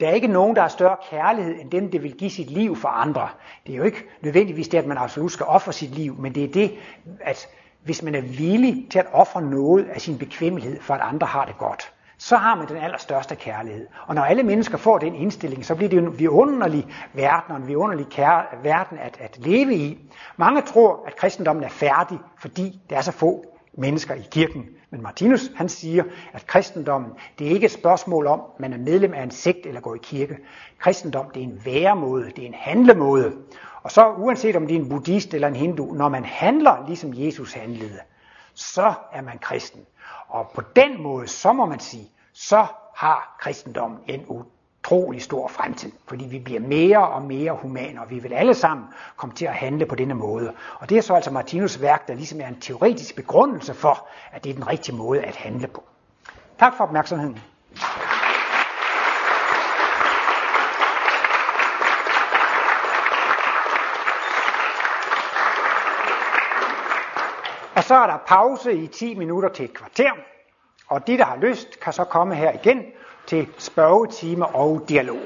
der er ikke nogen, der har større kærlighed, end dem, der vil give sit liv for andre. Det er jo ikke nødvendigvis det, at man absolut skal ofre sit liv, men det er det, at hvis man er villig til at ofre noget af sin bekvemmelighed, for at andre har det godt, så har man den allerstørste kærlighed. Og når alle mennesker får den indstilling, så bliver det en vidunderlig verden, og en vidunderlig kær- verden at, at leve i. Mange tror, at kristendommen er færdig, fordi der er så få mennesker i kirken. Men Martinus han siger, at kristendommen det er ikke et spørgsmål om, man er medlem af en sekt eller går i kirke. Kristendom det er en væremåde, det er en handlemåde. Og så uanset om det er en buddhist eller en hindu, når man handler ligesom Jesus handlede, så er man kristen. Og på den måde, så må man sige, så har kristendommen en utrolig stor fremtid, fordi vi bliver mere og mere humane, og vi vil alle sammen komme til at handle på denne måde. Og det er så altså Martinus værk, der ligesom er en teoretisk begrundelse for, at det er den rigtige måde at handle på. Tak for opmærksomheden. Og så er der pause i 10 minutter til et kvarter. Og de, der har lyst, kan så komme her igen til spørgetime og dialog.